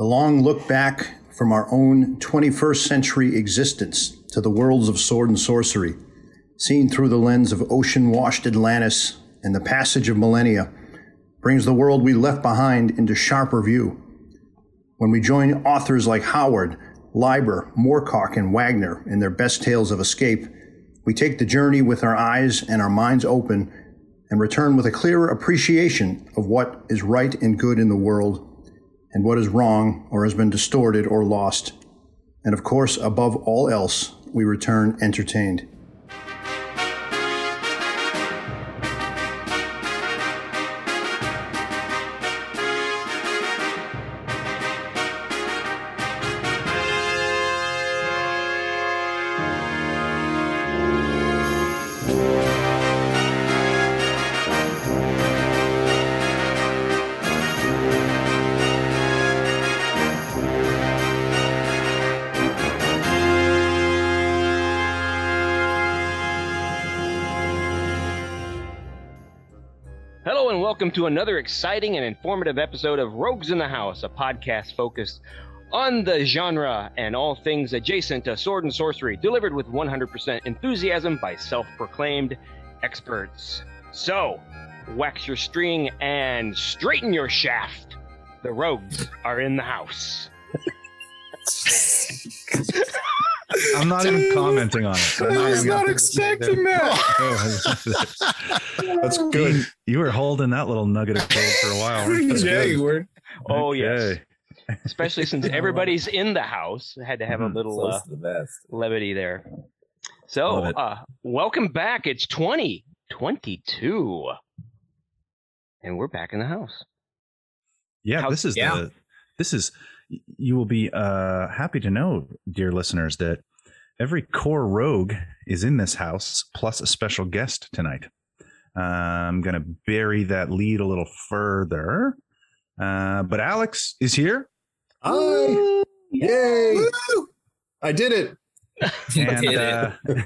The long look back from our own 21st century existence to the worlds of sword and sorcery, seen through the lens of ocean washed Atlantis and the passage of millennia, brings the world we left behind into sharper view. When we join authors like Howard, Leiber, Moorcock, and Wagner in their best tales of escape, we take the journey with our eyes and our minds open and return with a clearer appreciation of what is right and good in the world and what is wrong or has been distorted or lost. And of course, above all else, we return entertained. Welcome to another exciting and informative episode of Rogues in the House, a podcast focused on the genre and all things adjacent to sword and sorcery, delivered with 100% enthusiasm by self proclaimed experts. So, wax your string and straighten your shaft. The rogues are in the house. I'm not even commenting on it. I'm I was even not expecting that. That's good. You were holding that little nugget of gold for a while. weren't you? yeah, you were. Oh, yes. Especially since everybody's in the house. I had to have a Mhm. little uh, the best. levity there. So, uh, welcome back. It's 2022. And we're back in the house. Yeah, How- this is yeah. the this is you will be uh happy to know, dear listeners, that every core rogue is in this house, plus a special guest tonight. Uh, I'm gonna bury that lead a little further. Uh, but Alex is here. Hi. Yay. Woo! I did it. and Did it. uh,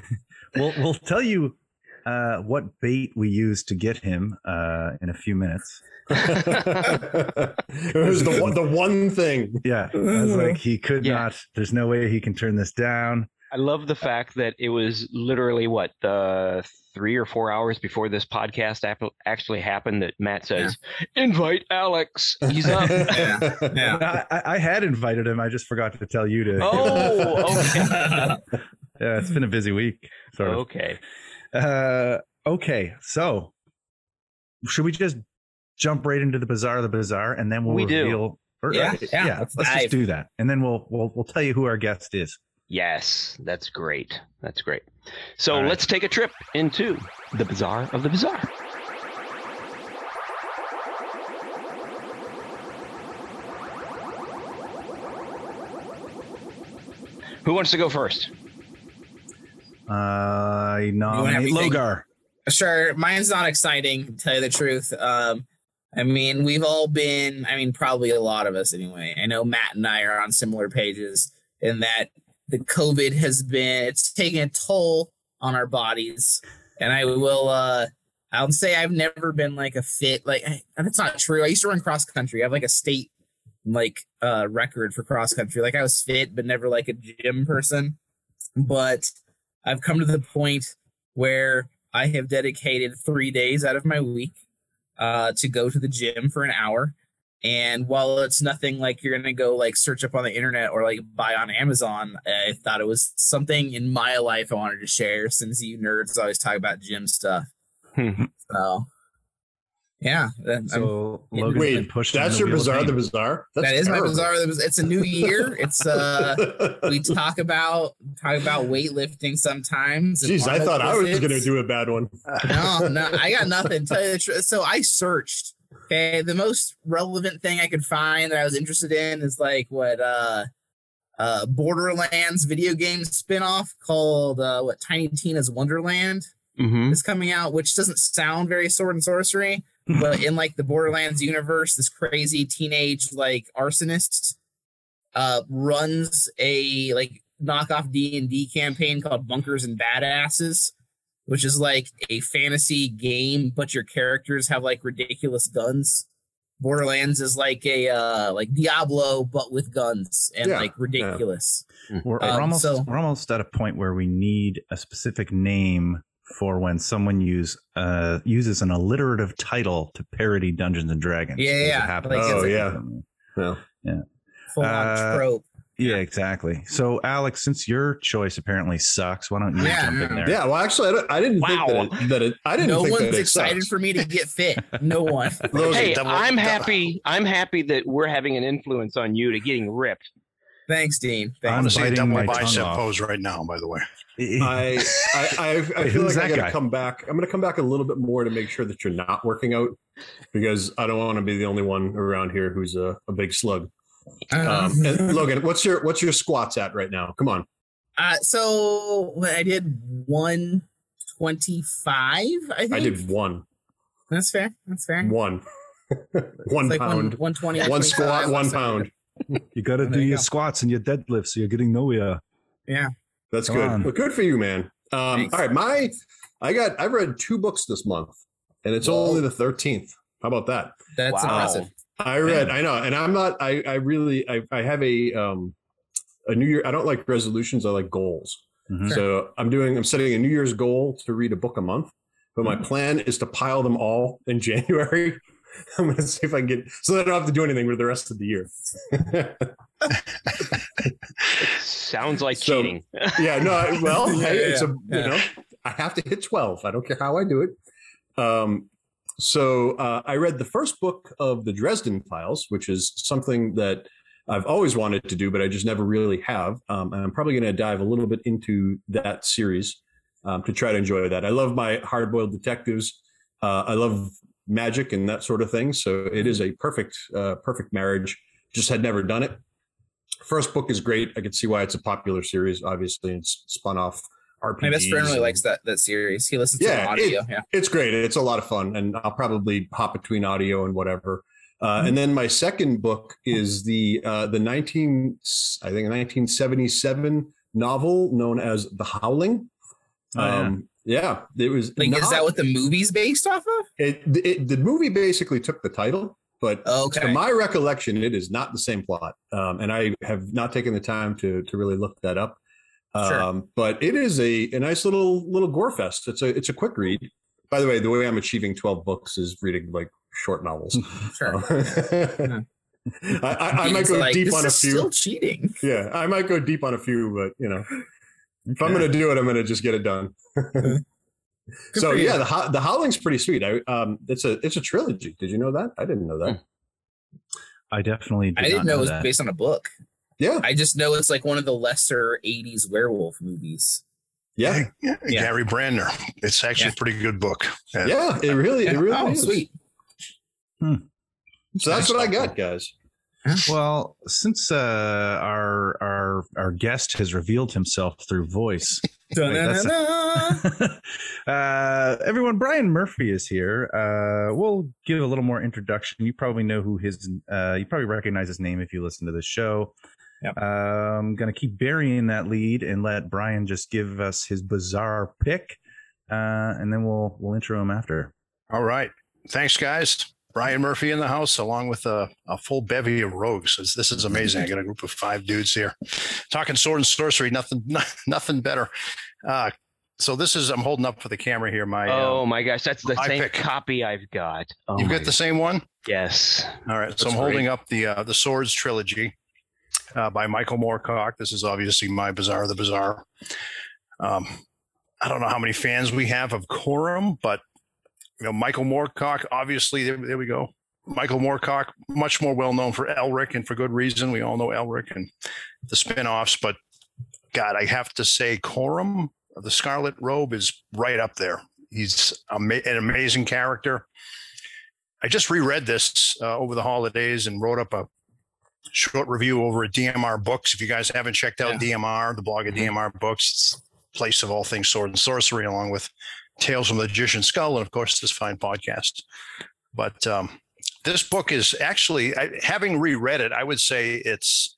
we'll we'll tell you uh, what bait we used to get him uh, in a few minutes. it was the one, the one thing. Yeah, I was like, he could Yeah. not. There's no way he can turn this down. I love the fact that it was literally what the three or four hours before this podcast ap- actually happened that Matt says, "Invite Alex. He's up." Yeah. Yeah. I, I- I had invited him. I just forgot to tell you to. oh, okay. yeah, it's been a busy week. Sort of. okay. Uh, okay, so should we just jump right into the bazaar of the bizarre, and then we'll We do. reveal? Or, Yeah, uh, yeah, Let's, let's just do that, and then we'll we'll we'll tell you who our guest is. Yes, that's great. That's great. So right. let's take a trip into the bazaar of the bizarre. Who wants to go first? Uh, I nominate? Logan. Sure. Mine's not exciting, to tell you the truth. Um, I mean, we've all been, I mean, probably a lot of us anyway. I know Matt and I are on similar pages in that the COVID has been, it's taking a toll on our bodies. And I will, uh, I'll say I've never been like a fit, like, I- that's not true. I used to run cross country. I have like a state, like, uh, record for cross country. Like, I was fit, but never like a gym person. But I've come to the point where I have dedicated three days out of my week uh, to go to the gym for an hour. And while it's nothing like you're gonna go like search up on the internet or like buy on Amazon, I thought it was something in my life I wanted to share since you nerds always talk about gym stuff. So, yeah, that- I'm- So Yeah, Logan's been Wait, pushed. that's your the wheel of the fame. bizarre. That's that is my terrible. bizarre. It's a new year. It's uh, we talk about talk about weightlifting sometimes. and Jeez, I Arnold thought I was going to do a bad one. no, no, I got nothing. Tell you the truth. So I searched. Okay, the most relevant thing I could find that I was interested in is like what uh uh Borderlands video game spinoff called uh what Tiny Tina's Wonderland Mm-hmm. is coming out, which doesn't sound very sword and sorcery, but in like the Borderlands universe, this crazy teenage like arsonist uh runs a like knockoff D&D campaign called Bunkers and Badasses, which is like a fantasy game but your characters have like ridiculous guns. Borderlands is like a uh like Diablo but with guns and Yeah, like ridiculous. We're, Um, we're almost so- we're almost at a point where we need a specific name for when someone use uh uses an alliterative title to parody Dungeons and Dragons. Yeah, yeah, like it's Oh, like- yeah. Yeah. Full on Uh, trope. Yeah, exactly. So, Alex, since your choice apparently sucks, why don't you Yeah, jump in there? Yeah, well, actually, I, don't- I didn't Wow. think that it, that it I didn't No think one's that it excited sucks. for me to get fit. No one. Hey, double- I'm double- happy. I'm happy that we're having an influence on you to getting ripped. Thanks, Dean. I'm I want to see biting double my tongue bicep off. pose right now. By the way, I I, I, I Wait, feel like I got to come back. I'm going to come back a little bit more to make sure that you're not working out because I don't want to be the only one around here who's a, a big slug. Um, and Logan, what's your what's your squats at right now? Come on. Uh, so I did 125. I think I did one, That's fair. That's fair. one, one It's like pound, 120. one squat, 125, one something. pound. You got to do you your go. squats and your deadlifts, so you're getting nowhere. Yeah. That's Come good. on. Well, good for you, man. Um, all right, my I got I've read two books this month, and it's Whoa. only the 13th. How about that? That's Wow. impressive. I read, I know, and I'm not. I I really I I have a um a New Year. I don't like resolutions. I like goals. Mhm. So I'm doing. I'm setting a New Year's goal to read a book a month. But my plan is to pile them all in January. I'm going to see if I can get so that I don't have to do anything for the rest of the year. Sounds like So- cheating. yeah, no, I- well, Yeah, hey, it's a yeah, you know, I have to hit 12. I don't care how I do it. Um, so uh, I read the first book of the Dresden Files, which is something that I've always wanted to do, but I just never really have. Um, and I'm probably going to dive a little bit into that series um, to try to enjoy that. I love my hard-boiled detectives. Uh, I love magic and that sort of thing. So it is a perfect, uh, perfect marriage. Just had never done it. First book is great. I can see why it's a popular series. Obviously, it's spun off RPGs. My best friend really likes that that series. He listens Yeah, to the audio. yeah. it's great. It's a lot of fun, and I'll probably hop between audio and whatever. Uh, And then my second book is the uh, the nineteen I think nineteen seventy seven novel known as The Howling. Oh, yeah. um, yeah. it was Like, is that what the movie's based off of? it, it? The movie basically took the title, but Okay. to my recollection, it is not the same plot, um, and I have not taken the time to to really look that up. Sure. Um, but it is a, a nice little little gore fest. It's a it's a quick read. By the way, the way I'm achieving 12 books is reading like short novels. Sure. I, I, I might go like, deep on a few. Still cheating. Yeah, I might go deep on a few, but you know, if I'm going to do it, I'm going to just get it done. So for you. yeah, the Ho- the Howling's pretty sweet. I um, it's a it's a trilogy. Did you know that? I didn't know that. I definitely did I didn't know it was that. based on a book. Yeah, I just know it's like one of the lesser 80s werewolf movies. yeah, Yeah. Gary Brandner. It's actually a pretty good book. Yeah. yeah. It really, it really oh, is. sweet. So that's what I got, guys. Well, since uh, our our our guest has revealed himself through voice, that's Da-na-na-na. uh, everyone, Brian Murphy is here. Uh, we'll give a little more introduction. You probably know who his. Uh, you probably recognize his name if you listen to the show. Yep. Uh, I'm gonna keep burying that lead and let Brian just give us his bizarre pick, uh, and then we'll we'll intro him after. All right. Thanks, guys. Brian Murphy in the house, along with a, a full bevy of rogues. This, this is amazing. I got a group of five dudes here talking sword and sorcery. Nothing, nothing better. Uh, so this is I'm holding up for the camera here. My Oh uh, my gosh, that's the same pick. copy I've got. Oh you've got the same one. Yes. All right, so I'm holding great. up the uh, the Swords trilogy uh, by Michael Moorcock. This is obviously my Bizarre the Bizarre. Um, I don't know how many fans we have of Corum, but you know Michael Moorcock. Obviously, there, there we go. Michael Moorcock, much more well known for Elric, and for good reason. We all know Elric and the spin-offs, but God, I have to say, Corum, of the Scarlet Robe, is right up there. He's ama- an amazing character. I just reread this uh, over the holidays and wrote up a short review over at DMR Books. If you guys haven't checked out DMR, the blog of DMR Books, it's place of all things sword and sorcery, along with Tales from the Magician's Skull, and of course this fine podcast. But um, this book is actually, I, having reread it, I would say it's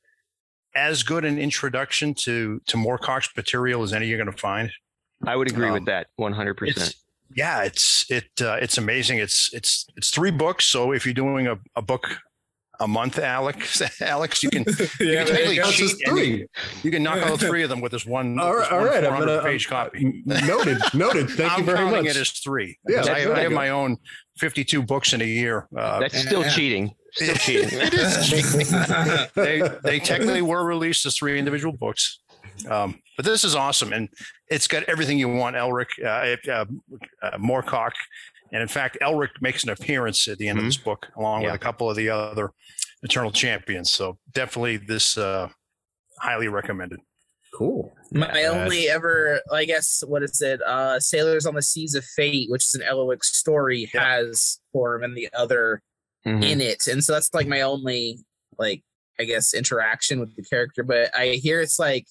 as good an introduction to to Moorcock's material as any you're going to find. I would agree Um, with that 100%. Yeah, it's it uh, it's amazing. It's it's it's three books. So if you're doing a, a book a month, Alex, Alex, you can you Yeah, can there you technically go. Cheat just you, three. you can knock out three of them with this one. All right, this all one right. I'm 400 gonna page um, copy. Noted, noted. Thank I'm you very counting much. it as three. Yeah, I, I have my own 52 books in a year. Uh, That's still Yeah. cheating. Still cheating. it is cheating. they they technically were released as three individual books, um, but this is awesome, and it's got everything you want. Elric, uh, uh, uh, Moorcock, and in fact, Elric makes an appearance at the end of this book, along Yeah. with a couple of the other Eternal champions. So definitely, this uh, highly recommended. Cool. My only ever, I guess, what is it? Uh, Sailors on the Seas of Fate, which is an Elric story, Yeah. has Corum and the other Mhm. in it, and so that's like my only, like, I guess, interaction with the character. But I hear it's like,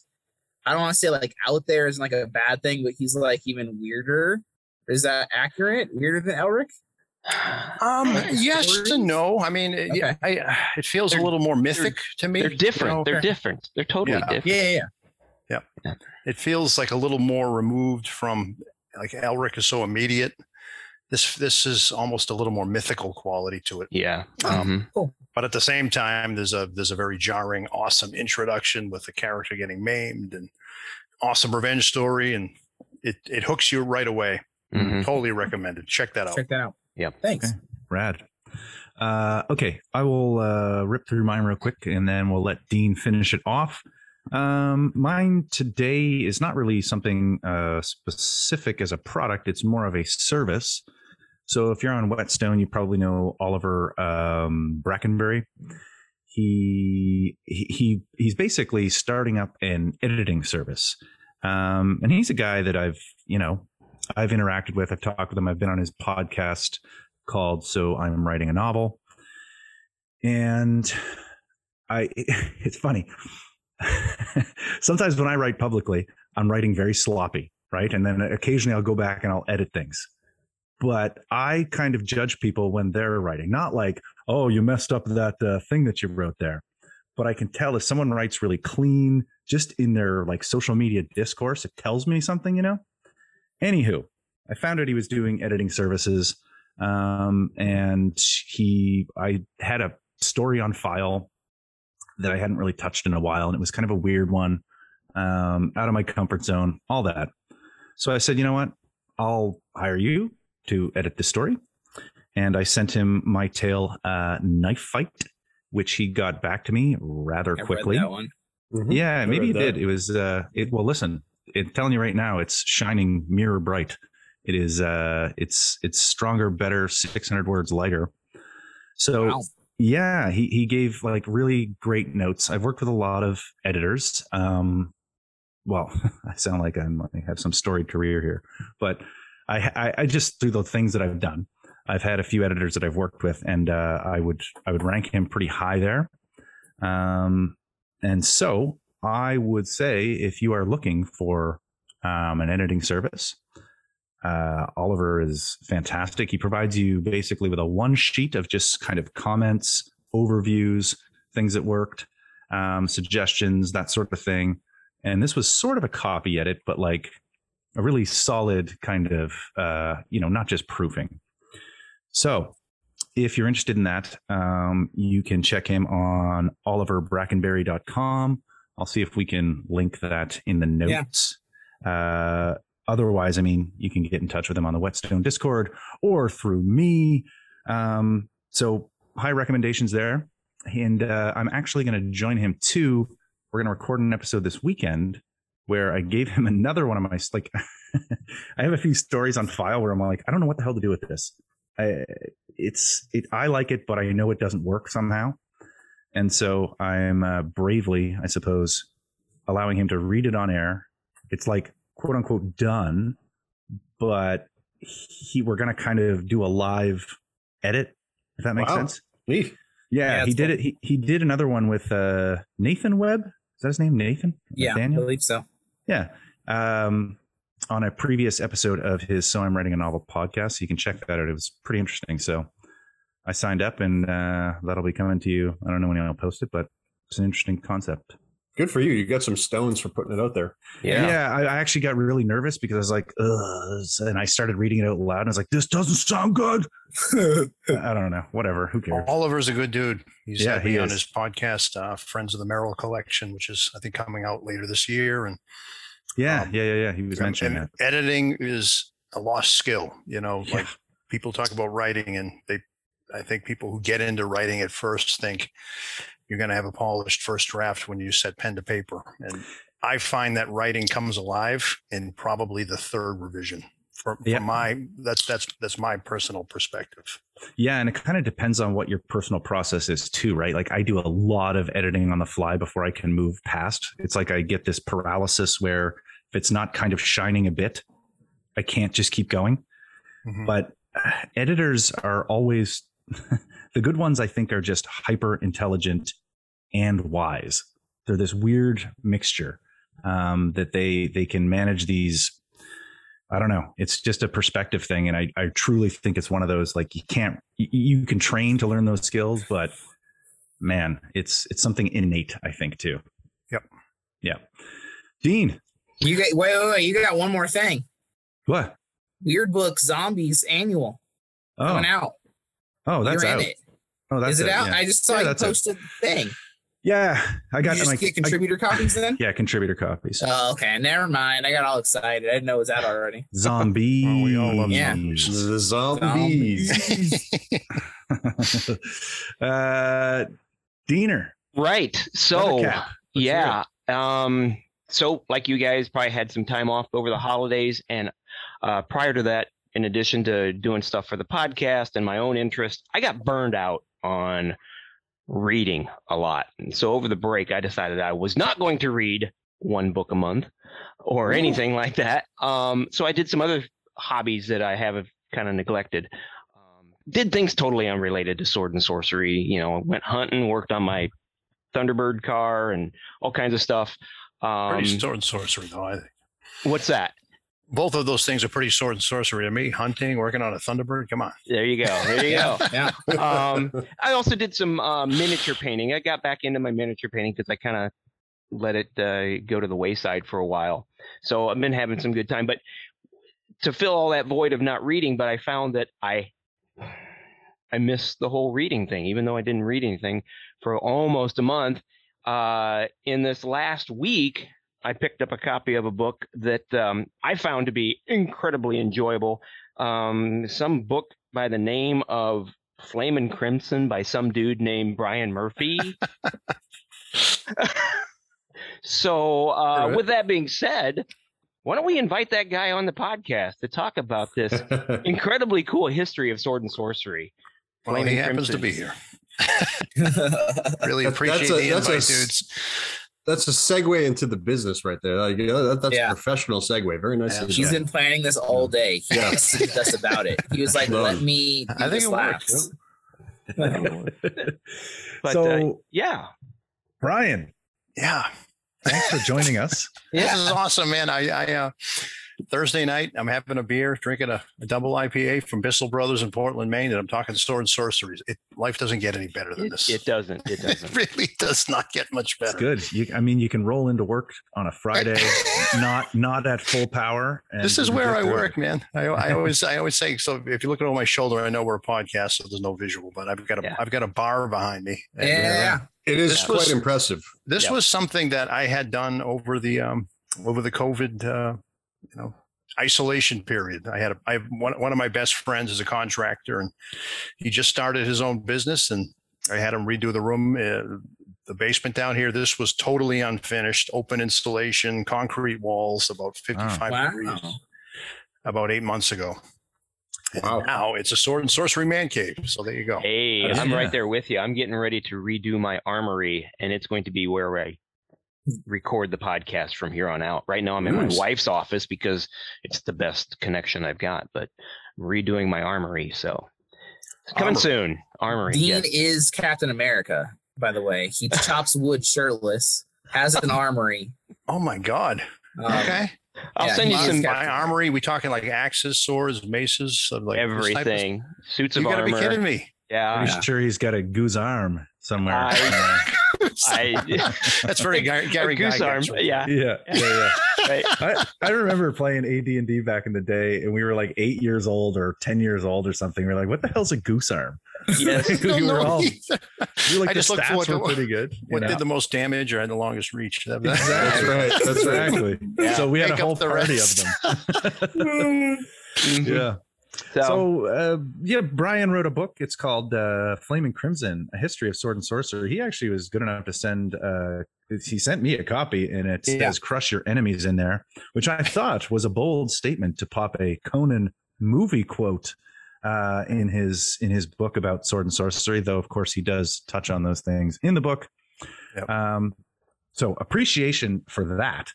I don't want to say like out there isn't like a bad thing, but he's like even weirder. Is that accurate? Weirder than Elric? Um, yes Stories? and no. I mean, it- yeah, I, it feels a They're- little more mythic to me. They're you different. know? They're okay. different. They're totally Yeah. different. Yeah, yeah, yeah. yeah. it feels like a little more removed from like Elric is so immediate. This this is almost a little more mythical quality to it. Yeah. Oh. Mhm. But at the same time, there's a there's a very jarring, awesome introduction with the character getting maimed and awesome revenge story, and it it hooks you right away. Mhm. Totally recommended. Check that out. Check that out. Yeah. Thanks. Okay. Rad. Uh, okay, I will uh, rip through mine real quick, and then we'll let Dean finish it off. Um, mine today is not really something uh, specific as a product; it's more of a service. So, if you're on Whetstone, you probably know Oliver um, Brackenbury. He, he he he's basically starting up an editing service, um, and he's a guy that I've you know I've interacted with. I've talked with him. I've been on his podcast called "So I'm Writing a Novel," and I it's funny. Sometimes when I write publicly, I'm writing very sloppy, right? And then occasionally I'll go back and I'll edit things. But I kind of judge people when they're writing, not like, "Oh, you messed up that uh, thing that you wrote there." But I can tell if someone writes really clean, just in their like social media discourse, it tells me something, you know. Anywho, I found out he was doing editing services um, and he i had a story on file that i hadn't really touched in a while and it was kind of a weird one um, out of my comfort zone all that so i said you know what i'll hire you to edit this story and i sent him my tale uh, knife fight which he got back to me rather I read quickly that one. Mhm. yeah, I maybe he read did. It was uh it well listen, it telling you right now it's shining mirror bright. It is uh it's it's stronger, better, 600 words lighter. So Wow. yeah, he he gave like really great notes. I've worked with a lot of editors. Um well, I sound like I'm I have some storied career here, but I, I I just through the things that I've done, I've had a few editors that I've worked with, and uh, I would I would rank him pretty high there. Um, and so I would say if you are looking for um, an editing service, uh, Oliver is fantastic. He provides you basically with a one sheet of just kind of comments, overviews, things that worked, um, suggestions, that sort of thing. And this was sort of a copy edit, but like a really solid kind of, uh, you know, not just proofing. So if you're interested in that, um, you can check him on oliverbrackenbury.com. I'll see if we can link that in the notes. Uh, otherwise, I mean, you can get in touch with them on the Whetstone Discord or through me. Um, so high recommendations there. And uh, I'm actually going to join him too. We're going to record an episode this weekend where I gave him another one of my like. I have a few stories on file where I'm like, I don't know what the hell to do with this. I, it's it. I like it, but I know it doesn't work somehow. And so I'm uh, bravely, I suppose, allowing him to read it on air. It's like quote unquote done, but he we're gonna kind of do a live edit, if that makes Wow. sense. Neat. Yeah, Yeah, he did cool. it. He he did another one with uh, Nathan Webb. Is that his name? Nathan? Yeah, I believe so. Yeah. Um, on a previous episode of his So I'm Writing a Novel podcast. You can check that out. It was pretty interesting. So I signed up and uh, that'll be coming to you. I don't know when I'll post it, but it's an interesting concept. Good for you. You got some stones for putting it out there. Yeah, I, I actually got really nervous because I was like, Ugh, and I started reading it out loud. And I was like, this doesn't sound good. I don't know. Whatever. Who cares? Oliver's a good dude. He's Yeah, had me he on is. his podcast, uh, Friends of the Merril Collection, which is I think coming out later this year. And Yeah, Um, yeah, yeah, yeah. He was mentioning and that. editing is a lost skill. You know, Yeah. like people talk about writing, and they, I think people who get into writing at first think you're going to have a polished first draft when you set pen to paper. And I find that writing comes alive in probably the third revision. For, for Yeah. my that's that's that's my personal perspective. Yeah, and it kind of depends on what your personal process is too, right? Like I do a lot of editing on the fly before I can move past. It's like I get this paralysis where if it's not kind of shining a bit, I can't just keep going. Mhm. But uh, editors are always the good ones. I think are just hyper intelligent and wise. They're this weird mixture um, that they they can manage these I don't know. It's just a perspective thing. And I, I truly think it's one of those like you can't, you, you can train to learn those skills, but man, it's, it's something innate, I think, too. Yep. Yeah. Dean, You got wait, wait, wait. You got one more thing. what? Weird Book Zombies Annual Oh, coming out. Oh, that's You're out. in it. Oh, that's Is it out? Yeah. I just saw Yeah, you that's out. posted the thing. yeah. I got you just my, get I- contributor copies then? yeah, contributor copies. Oh, okay. Never mind. I got all excited. I didn't know it was out already. Zombies. Well, we all love Yeah. The zombies. uh, Diener. Right. So, Buttercap, let's hear yeah. Um, so, like you guys probably had some time off over the holidays. And uh, prior to that, in addition to doing stuff for the podcast and my own interest, I got burned out on reading a lot. And so, over the break, I decided I was not going to read one book a month or anything like that. Um, so, I did some other hobbies that I have kind of neglected. Um, did things totally unrelated to sword and sorcery. You know, went hunting, worked on my Thunderbird car, and all kinds of stuff. Um, Pretty sword and sorcery, though. I think what's that? Both of those things are pretty sword and sorcery to me. Hunting, working on a Thunderbird. Come on. There you go. There you go. Yeah. um, I also did some uh, miniature painting. I got back into my miniature painting because I kind of let it uh, go to the wayside for a while. So I've been having some good time. But to fill all that void of not reading, but I found that I I missed the whole reading thing, even though I didn't read anything for almost a month. Uh, in this last week, I picked up a copy of a book that um, I found to be incredibly enjoyable. Um, some book by the name of Flame and Crimson by some dude named Brian Murphy. so, uh, Alright. with that being said, why don't we invite that guy on the podcast to talk about this incredibly cool history of sword and sorcery? Well, he Flaming happens to be here. Really appreciate that's a- the that's a invite, s- dudes. That's a segue into the business right there. Like, you know, that, that's Yeah. a professional segue. Very nice. of you. He's been planning this all day. He Yeah. messaged us about it. He was like, Done. "Let me." Do I think this it works. last." But so, uh, yeah, Brian, Yeah, thanks for joining us. this is awesome, man. I, I uh, Thursday night, I'm having a beer, drinking a, a double IPA from Bissell Brothers in Portland, Maine, and I'm talking sword and sorceries. It, life doesn't get any better than it, this. it doesn't. It It doesn't. really does not get much It's better. good. You, I mean, you can roll into work on a Friday, not not at full power. And This is where I through work, it. man. I, I always, I always say. So if you look at over my shoulder, I know we're a podcast, so there's no visual, but I've got a, Yeah. have got a bar behind me. And, Yeah, uh, yeah. It is This quite was- impressive. This Yep. was something that I had done over the um, over the COVID, uh, you know, isolation period. I had a, I have one one of my best friends is a contractor, and he just started his own business, and I had him redo the room, uh, the basement down here. This was totally unfinished, open installation, concrete walls, about fifty five Wow. degrees, about eight months ago. And Wow. Now it's a sword and sorcery man cave. So there you go. Hey, I'm right there with you. I'm getting ready to redo my armory, and it's going to be where I record the podcast from here on out. Right now, I'm in Nice. my wife's office because it's the best connection I've got, but I'm redoing my armory. So it's coming Armory. soon. Armory. Dean yes. is Captain America, by the way. He chops wood shirtless, has an armory. Oh my God. Um, Okay. I'll yeah, send you some My armory, we talking like axes, swords, maces, so like this type of- everything. Suits You of gotta armor. be kidding me. Yeah. I'm sure he's got a guisarme somewhere. I- Uh, I, That's very Gary, Gary a guisarme. Right? Yeah. Yeah, yeah, yeah. Right. I, I remember playing AD and D back in the day, and we were like eight years old or ten years old or something. We are like, "What the hell's a guisarme?" Yes. we were all, we were like I just looked for stats what- were pretty good. you What know? did the most damage or had the longest reach? That- That's Exactly. right. That's right. exactly. Yeah. So we had a Make up whole the party rest. of them. Yeah. So, So, uh, yeah, Brian wrote a book. It's called uh, Flame and Crimson: A History of Sword and Sorcery. He actually was good enough to send. Uh, he sent me a copy, and it Yeah. says "Crush Your Enemies" in there, which I thought was a bold statement to pop a Conan movie quote uh, in his in his book about sword and sorcery. Though, of course, he does touch on those things in the book. Yep. Um, so appreciation for that.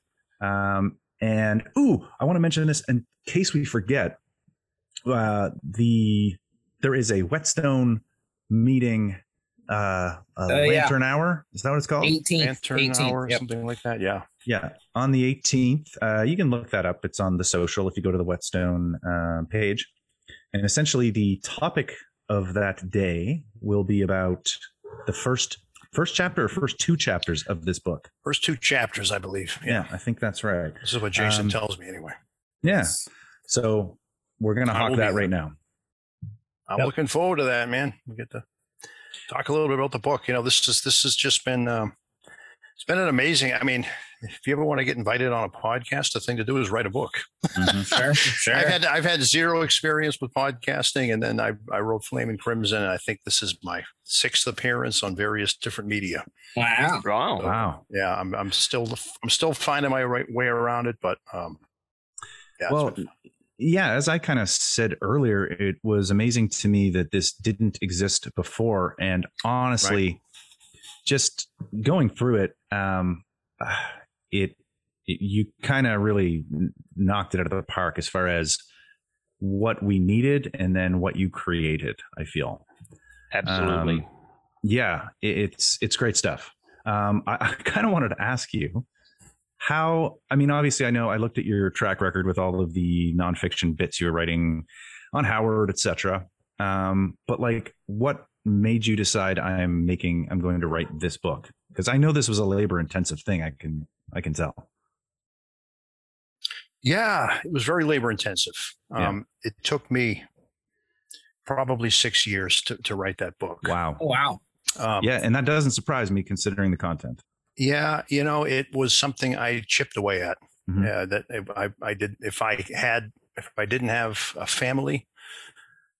Um, and ooh, I want to mention this in case we forget. Uh, the there is a Whetstone meeting. Uh, uh, Uh, yeah. Lantern Hour is that what it's called? 18th. Lantern 18th. hour or Yep. something like that. Yeah. Yeah, on the 18th. Uh, you can look that up. It's on the social if you go to the Whetstone uh, page. And essentially, the topic of that day will be about the first first chapter or first two chapters of this book. First two chapters, I believe. Yeah, I think that's right. This is what Jason Um, tells me anyway. Yeah. So we're gonna I hawk that right now. I'm Yep. looking forward to that, man. We get to talk a little bit about the book. You know, this is this has just been um, it's been an amazing. I mean, if you ever want to get invited on a podcast, the thing to do is write a book. Mhm. Sure. Sure. I've had I've had zero experience with podcasting, and then I I wrote Flame and Crimson, and I think this is my sixth appearance on various different media. wow. wow. Wow. Yeah, I'm I'm still I'm still finding my right way around it, but um, yeah, it's well, been- yeah, as I kind of said earlier, it was amazing to me that this didn't exist before. And honestly, just going through it, um, it, it you kind of really knocked it out of the park as far as what we needed and then what you created. I feel. Absolutely. Um, yeah, it, it's it's great stuff. Um, I, I kind of wanted to ask you how. I mean, obviously, I know I looked at your track record with all of the nonfiction bits you were writing on Howard, etc. Um, but like, what made you decide I'm making I'm going to write this book? Because I know this was a labor intensive thing. I can I can tell. yeah, it was very labor intensive. Yeah. Um, it took me probably six years to to write that book. Wow. Oh, wow. Um, Yeah, and that doesn't surprise me considering the content. Yeah, you know, it was something I chipped away at. Mhm. Yeah, that I, I did. If I had, if I didn't have a family,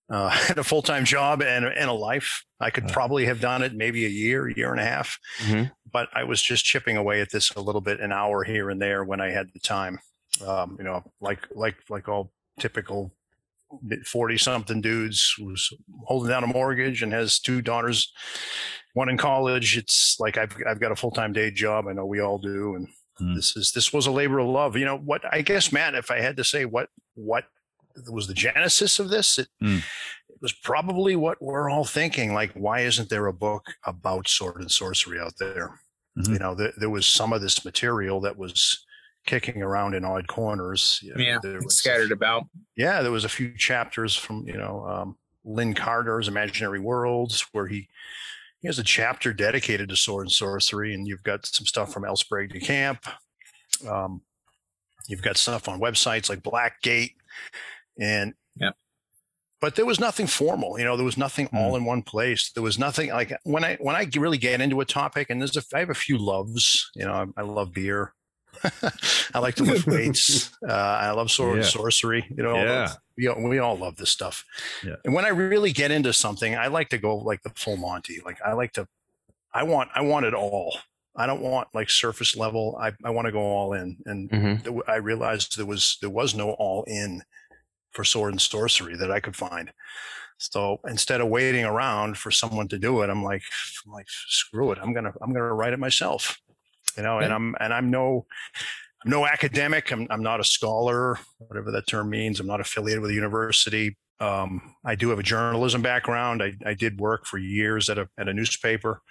uh, had a full time job and and a life, I could Uh. probably have done it maybe a year, year and a half. Mhm. But I was just chipping away at this a little bit, an hour here and there when I had the time. Um, you know, like like like all typical forty something dudes who's holding down a mortgage and has two daughters, one in college. It's like I've I've got a full time day job. I know we all do, and Hmm. this is this was a labor of love. You know what? I guess Matt, if I had to say what what was the genesis of this, it, Hmm. it was probably what we're all thinking. Like, why isn't there a book about sword and sorcery out there? Mhm. You know, there, there was some of this material that was kicking around in odd corners. You know, Yeah. there was- Scattered about. yeah, there was a few chapters from you know um, Lynn Carter's Imaginary Worlds where he he has a chapter dedicated to sword and sorcery, and you've got some stuff from L. Sprague de Camp. Um, you've got stuff on websites like Black Gate, and Yep. But there was nothing formal, you know. There was nothing Hmm. all in one place. There was nothing like when I when I really get into a topic, and there's a I have a few loves. You know, I, I love beer. I like to lift weights. Uh, I love sword and Yeah. sorcery. You know, Yeah. those- we all, we all love this stuff. Yeah. And when I really get into something, I like to go like the full Monty. Like I like to, I want, I want it all. I don't want like surface level. I, I want to go all in. And Mhm. th- I realized there was, there was no all in for sword and sorcery that I could find. So instead of waiting around for someone to do it, I'm like, I'm like, screw it. I'm going to, I'm going to write it myself, you know, and I'm, and I'm no, I'm no academic. I'm, I'm not a scholar, whatever that term means. I'm not affiliated with a university. Um, I do have a journalism background. I, I did work for years at a, at a newspaper.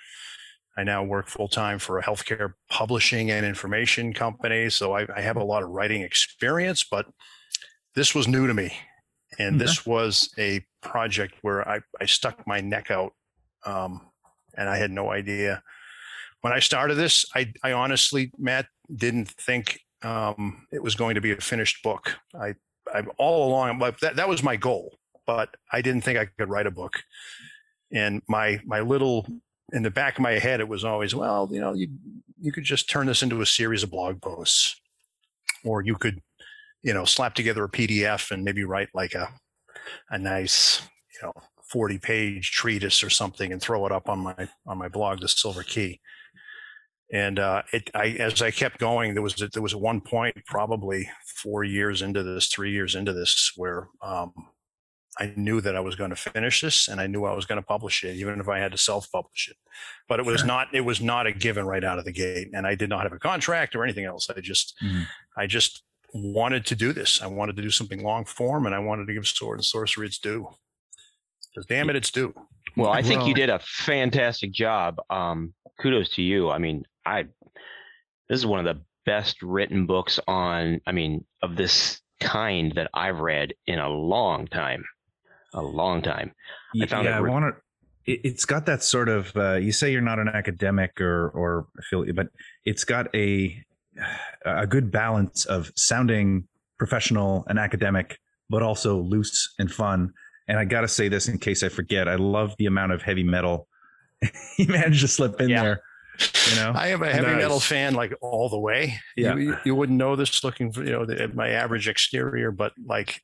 I now work full time for a healthcare publishing and information company. So I, I have a lot of writing experience, but this was new to me. And this was a project where I, I stuck my neck out um, and I had no idea when I started this, I, I honestly, Matt, didn't think um, it was going to be a finished book. I, I all along, that, that was my goal, but I didn't think I could write a book. And my, my little, in the back of my head, it was always, well, you know, you, you could just turn this into a series of blog posts, or you could, you know, slap together a PDF and maybe write like a, a nice, you know, 40 page treatise or something and throw it up on my, on my blog, the Silver Key and uh, it, I, as I kept going, there was there was one point, probably four years into this, three years into this, where um, I knew that I was going to finish this, and I knew I was going to publish it, even if I had to self-publish it. But it was sure. not it was not a given right out of the gate, and I did not have a contract or anything else. I just mm-hmm. I just wanted to do this. I wanted to do something long form, and I wanted to give sword and sorcery its due. Because damn it, it's due. Well, I think well, you did a fantastic job. Um, kudos to you. I mean, I this is one of the best written books on, I mean, of this kind that I've read in a long time, a long time. I found yeah, it. Re- I want to. It's got that sort of. Uh, you say you're not an academic or or affiliate, but it's got a a good balance of sounding professional and academic, but also loose and fun. And I got to say this in case I forget. I love the amount of heavy metal he managed to slip in yeah. there. You know, I am a heavy nice. metal fan, like all the way. Yeah, you, you wouldn't know this looking for you know the, my average exterior, but like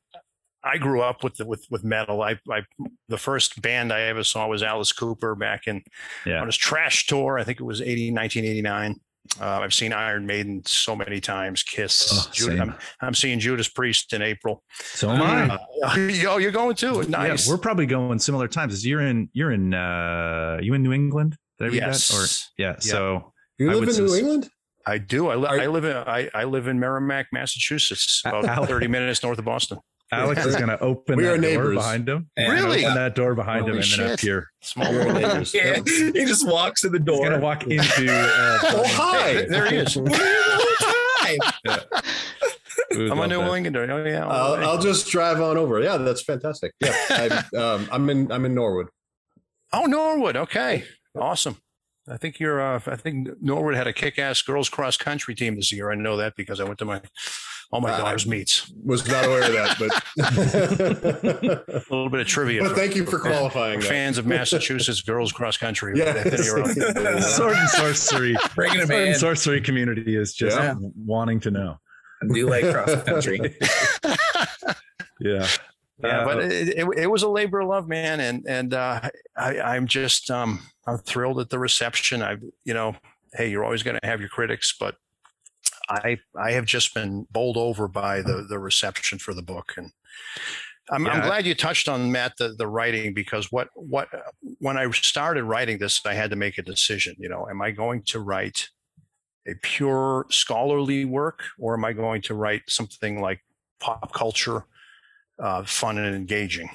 I grew up with the, with with metal. I, I the first band I ever saw was Alice Cooper back in yeah. on his Trash tour. I think it was 80, 1989. Uh, I've seen Iron Maiden so many times. Kiss. Oh, Judas, I'm, I'm, seeing Judas Priest in April. So am I. Uh, oh, you're going too. Nice. Yeah, we're probably going similar times. You're in, you're in, uh, you in New England? Did I read yes. that? Or yeah. yeah. So you live in New England? I do. I, li- I live in I, I live in Merrimac, Massachusetts, about 30 minutes north of Boston. Alex is going to open that door behind him. Really? Open that door behind Holy him and shit. then up here. Small world neighbors. yeah. He just walks in the door. He's going to walk into. Uh, oh, hi. There he is. yeah. I'm a New Englander. Oh yeah. I'll, I'll, just drive on over. Yeah, that's fantastic. Yeah, I, um, I'm in. I'm in Norwood. Oh, Norwood. Okay, awesome. I think you're. Uh, I think Norwood had a kick-ass girls cross country team this year. I know that because I went to my all my uh, daughter's meets. Was not aware of that, but a little bit of trivia. But thank you for qualifying. For fans of Massachusetts girls cross country. Yeah, sword and sorcery. Bringing sword and sorcery community is just yeah. wanting to know. I do like cross country. yeah. Yeah, but it, it, it, was a labor of love, man, and and uh, I, I'm just um, I'm thrilled at the reception. I, you know, hey, you're always going to have your critics, but I I have just been bowled over by the the reception for the book, and I'm, yeah. I'm glad you touched on Matt the the writing because what what when I started writing this, I had to make a decision. You know, am I going to write a pure scholarly work, or am I going to write something like pop culture? uh, fun and engaging.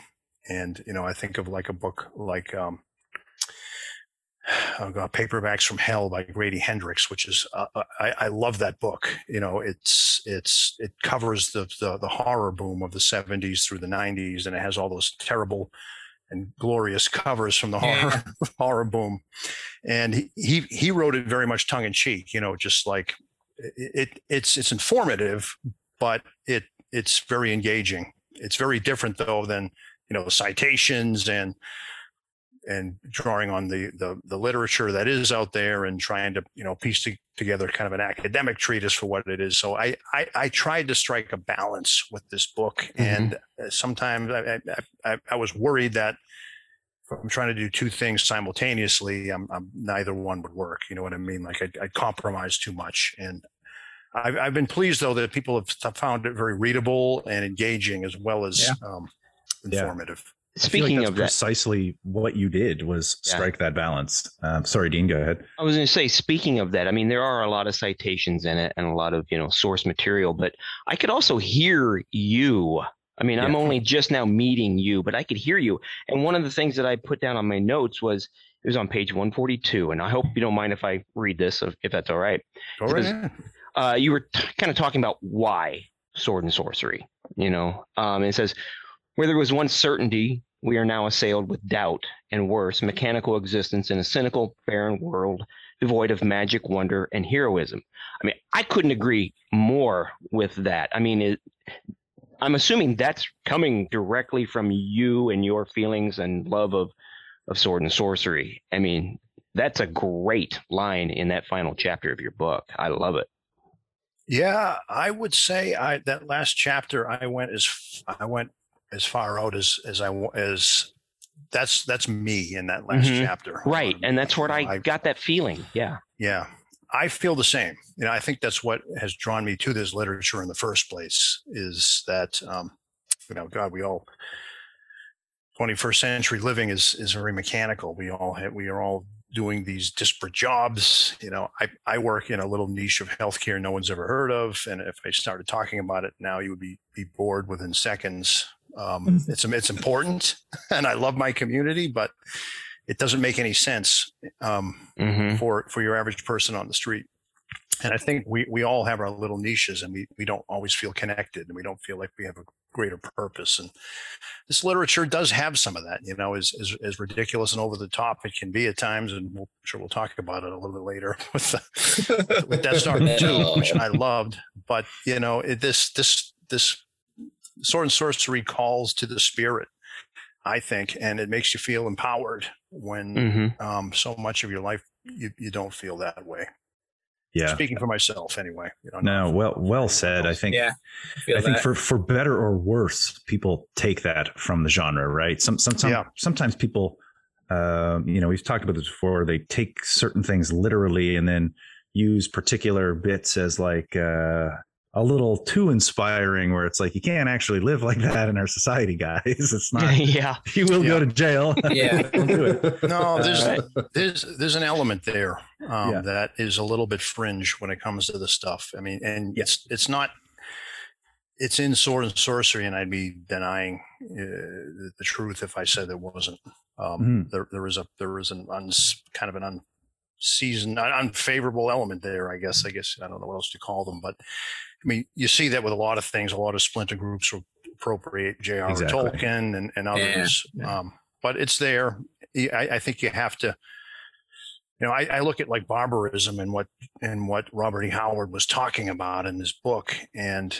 And you know, I think of like a book like um, oh God, Paperbacks from Hell by Grady Hendrix, which is uh, uh, I, I, love that book. You know, it's it's it covers the, the the horror boom of the '70s through the '90s, and it has all those terrible and glorious covers from the yeah. horror horror boom. And he, he he wrote it very much tongue in cheek. You know, just like it, it it's it's informative, but it it's very engaging it's very different though than you know citations and and drawing on the, the, the literature that is out there and trying to you know piece to, together kind of an academic treatise for what it is. So I I, I tried to strike a balance with this book, mm-hmm. and uh, sometimes I, I, I was worried that if I'm trying to do two things simultaneously, I'm, I'm, neither one would work. You know what I mean? Like I, I compromise too much, and I've, I've been pleased though that people have found it very readable and engaging as well as yeah. um, informative. Speaking like of that, precisely what you did was strike yeah. that balance. Um, sorry, Dean, go ahead. I was going to say, speaking of that, I mean, there are a lot of citations in it and a lot of you know source material, but I could also hear you. I mean, yeah. I'm only just now meeting you, but I could hear you. And one of the things that I put down on my notes was it was on page 142, and I hope you don't mind if I read this, if, if that's all right. All right uh, you were t- kind of talking about why sword and sorcery. You know, um, it says where there was once certainty, we are now assailed with doubt, and worse, mechanical existence in a cynical, barren world devoid of magic, wonder, and heroism. I mean, I couldn't agree more with that. I mean, it, I'm assuming that's coming directly from you and your feelings and love of of sword and sorcery. I mean, that's a great line in that final chapter of your book. I love it. Yeah, I would say I that last chapter I went as I went as far out as as I as that's that's me in that last Mhm. chapter. Right, and that's what I I- got that feeling. Yeah. Yeah, I feel the same. You know, I think that's what has drawn me to this literature in the first place. Is that um, you know, God, we all 21st century living is is very mechanical. We all have, we are all doing these disparate jobs. You know, I I work in a little niche of healthcare no one's ever heard of, and if I started talking about it now, you would be be bored within seconds. Um, it's it's important, and I love my community, but it doesn't make any sense. Um, hmm for for your average person on the street. And I think we we all have our little niches, and we we don't always feel connected, and we don't feel like we have a greater purpose. And this literature does have some of that, you know, as as, as ridiculous and over the top it can be at times, and we'll, I'm sure we'll talk about it a little bit later with the, with Death Star two, which I loved. But you know, it, this this this sword and sorcery calls to the spirit, I think, and it makes you feel empowered when hmm um, so much of your life you, you don't feel that way. Yeah. Speaking for myself, anyway. You know, No, well, well said. I think. Yeah, I I think for for better or worse, people take that from the genre, right? Some some, some Yeah. sometimes people, um, you know, we've talked about this before. They take certain things literally and then use particular bits as like uh, a little too inspiring, where it's like you can't actually live like that in our society, guys. It's not. yeah. You will go to jail. Yeah. Don't do it. no, there's Right. there's there's an element there um, Yeah. that is a little bit fringe when it comes to the stuff. I mean, and it's it's not. It's in sword and sorcery, and I'd be denying uh, the, the truth if I said there wasn't. Um, Mhm. There there is a there is an uns, kind of an unseasoned, un- unfavorable element there. I guess I guess I don't know what else to call them, but I mean, you see that with a lot of things. A lot of splinter groups will appropriate J.R. Exactly. Tolkien and, and others. Yeah. Um, but it's there. I, I think you have to. You know, I, I look at like barbarism and what and what Robert E. Howard was talking about in his book, and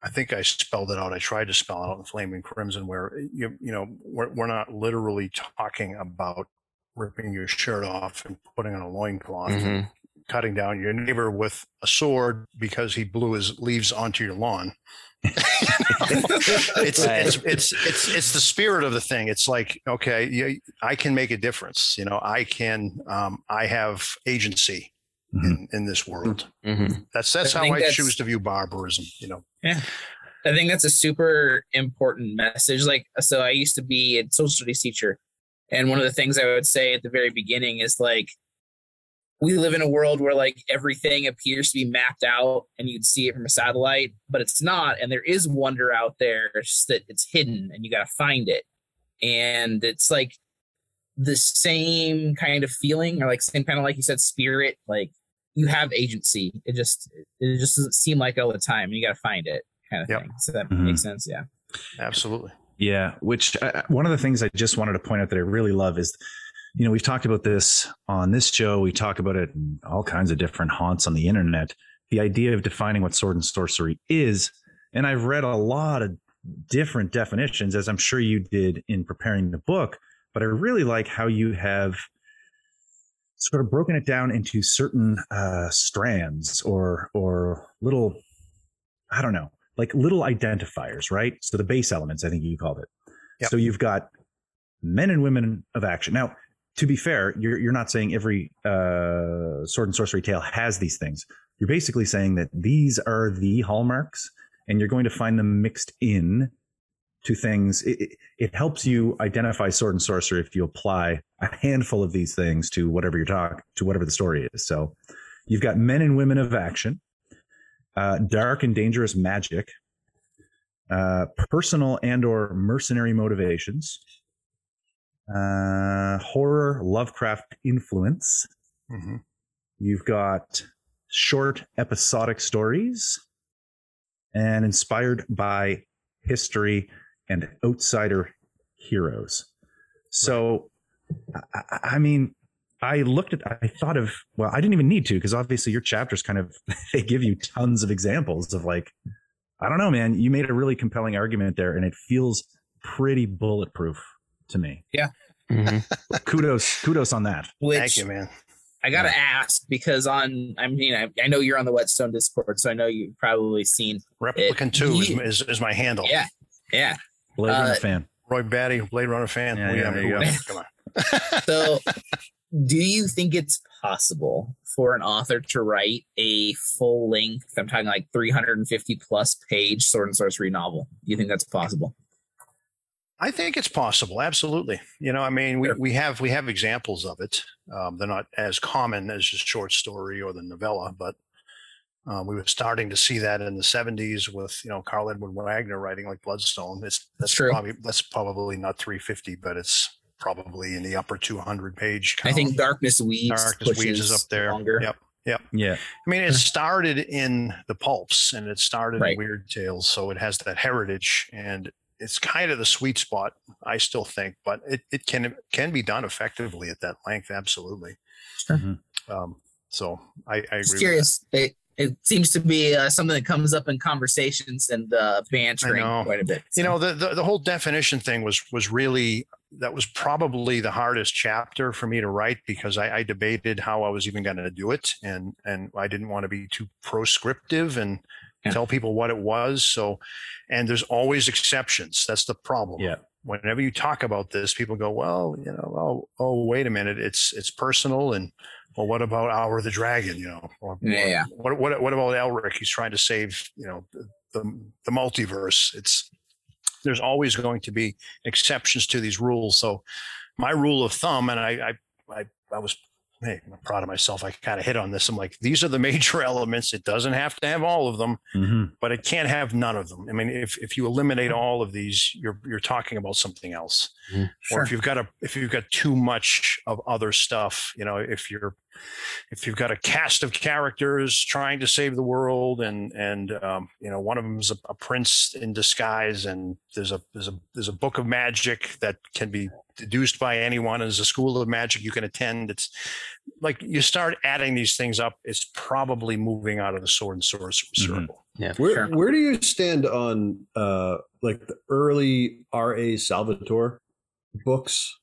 I think I spelled it out. I tried to spell it out in Flame and Crimson, where you you know we're we're not literally talking about ripping your shirt off and putting on a loincloth and Mhm. Cutting down your neighbor with a sword because he blew his leaves onto your lawn. it's, Right. it's it's it's it's the spirit of the thing. It's like okay, you, I can make a difference. You know, I can. Um, I have agency in, in this world. hmm That's that's I how I that's- choose to view barbarism. You know. Yeah. I think that's a super important message. Like, so I used to be a social studies teacher, and one of the things I would say at the very beginning is like, we live in a world where like everything appears to be mapped out and you'd see it from a satellite, but it's not. And there is wonder out there, it's just that it's hidden and you got to find it. And it's like the same kind of feeling, or like same kind of like you said, spirit. Like you have agency. It just it just doesn't seem like all the time. And you got to find it, kind of Yep. thing. So that Mhm. makes sense. Yeah. Absolutely. Yeah, which uh, one of the things I just wanted to point out that I really love is, you know, we've talked about this on this show. We talk about it in all kinds of different haunts on the internet. The idea of defining what sword and sorcery is, and I've read a lot of different definitions, as I'm sure you did in preparing the book. But I really like how you have sort of broken it down into certain uh, strands or or little, I don't know, like little identifiers, right? So the base elements, I think you called it. Yep. So you've got men and women of action. Now, to be fair, you're you're not saying every uh, sword and sorcery tale has these things. You're basically saying that these are the hallmarks, and you're going to find them mixed in to things. It, it, it helps you identify sword and sorcery if you apply a handful of these things to whatever you're talking to whatever the story is. So you've got men and women of action, uh, dark and dangerous magic, uh, personal and or mercenary motivations, uh, horror, Lovecraft influence. hmm You've got short episodic stories and inspired by history and outsider heroes. So, I, I- I mean, I looked at, I thought of, well, I didn't even need to because obviously your chapters kind of, they give you tons of examples of like, I don't know, man, you made a really compelling argument there and it feels pretty bulletproof to me. Yeah. Mm-hmm. kudos, kudos on that. Which Thank you, man. I gotta ask because on I mean I, I know you're on the Whetstone Discord, so I know you've probably seen Replicant two is, is, is my handle. yeah yeah. Blade Uh, Runner fan. Roy Batty, Blade Runner fan. Yeah, We yeah, have- there you go. Come on. So do you think it's possible for an author to write a full length, I'm talking like 350 plus page sword and sorcery novel? Do you think that's possible? I think it's possible. Absolutely. You know, I mean, we, we have we have examples of it. Um, they're not as common as just short story or the novella, but uh, we were starting to see that in the '70s with you know Karl Edward Wagner writing like Bloodstone. It's that's True. probably that's probably not 350, but it's probably in the upper 200 page. I think Darkness Weaves Darkness Weaves is up there. longer. Yep. Yeah. I mean, it started in the pulps and it started Right. in Weird Tales, so it has that heritage and it's kind of the sweet spot, I still think, but it, it can can be done effectively at that length, absolutely. Sure. Mhm. Um, so I, I agree. Just with curious. It, it seems to be uh, something that comes up in conversations and uh, bantering quite a bit. You know, the, the the whole definition thing was was really that was probably the hardest chapter for me to write because I, I debated how I was even going to do it, and and I didn't want to be too proscriptive and Yeah. tell people what it was. So, and there's always exceptions. That's the problem. Yeah. Whenever you talk about this, people go, "Well, you know, oh, oh, wait a minute, it's it's personal." And well, what about Hour of the Dragon? You know, or, Yeah, yeah. What what what about Elric? He's trying to save you know the the, the multiverse. It's there's always going to be exceptions to these rules. So my rule of thumb, and I, I, I, I was hey, I'm proud of myself. I kind of hit on this. I'm like, these are the major elements. It doesn't have to have all of them, Mhm. but it can't have none of them. I mean, if, if you eliminate all of these, you're, you're talking about something else. Or Sure. if you've got a, if you've got too much of other stuff, you know, if you're, if you've got a cast of characters trying to save the world and, and, um, you know, one of them's a, a prince in disguise and there's a, there's a, there's a book of magic that can be deduced by anyone as a school of magic you can attend. It's like you start adding these things up. It's probably moving out of the sword and sorcery Mhm. circle. Where Sure. where do you stand on uh like the early R.A. Salvatore books?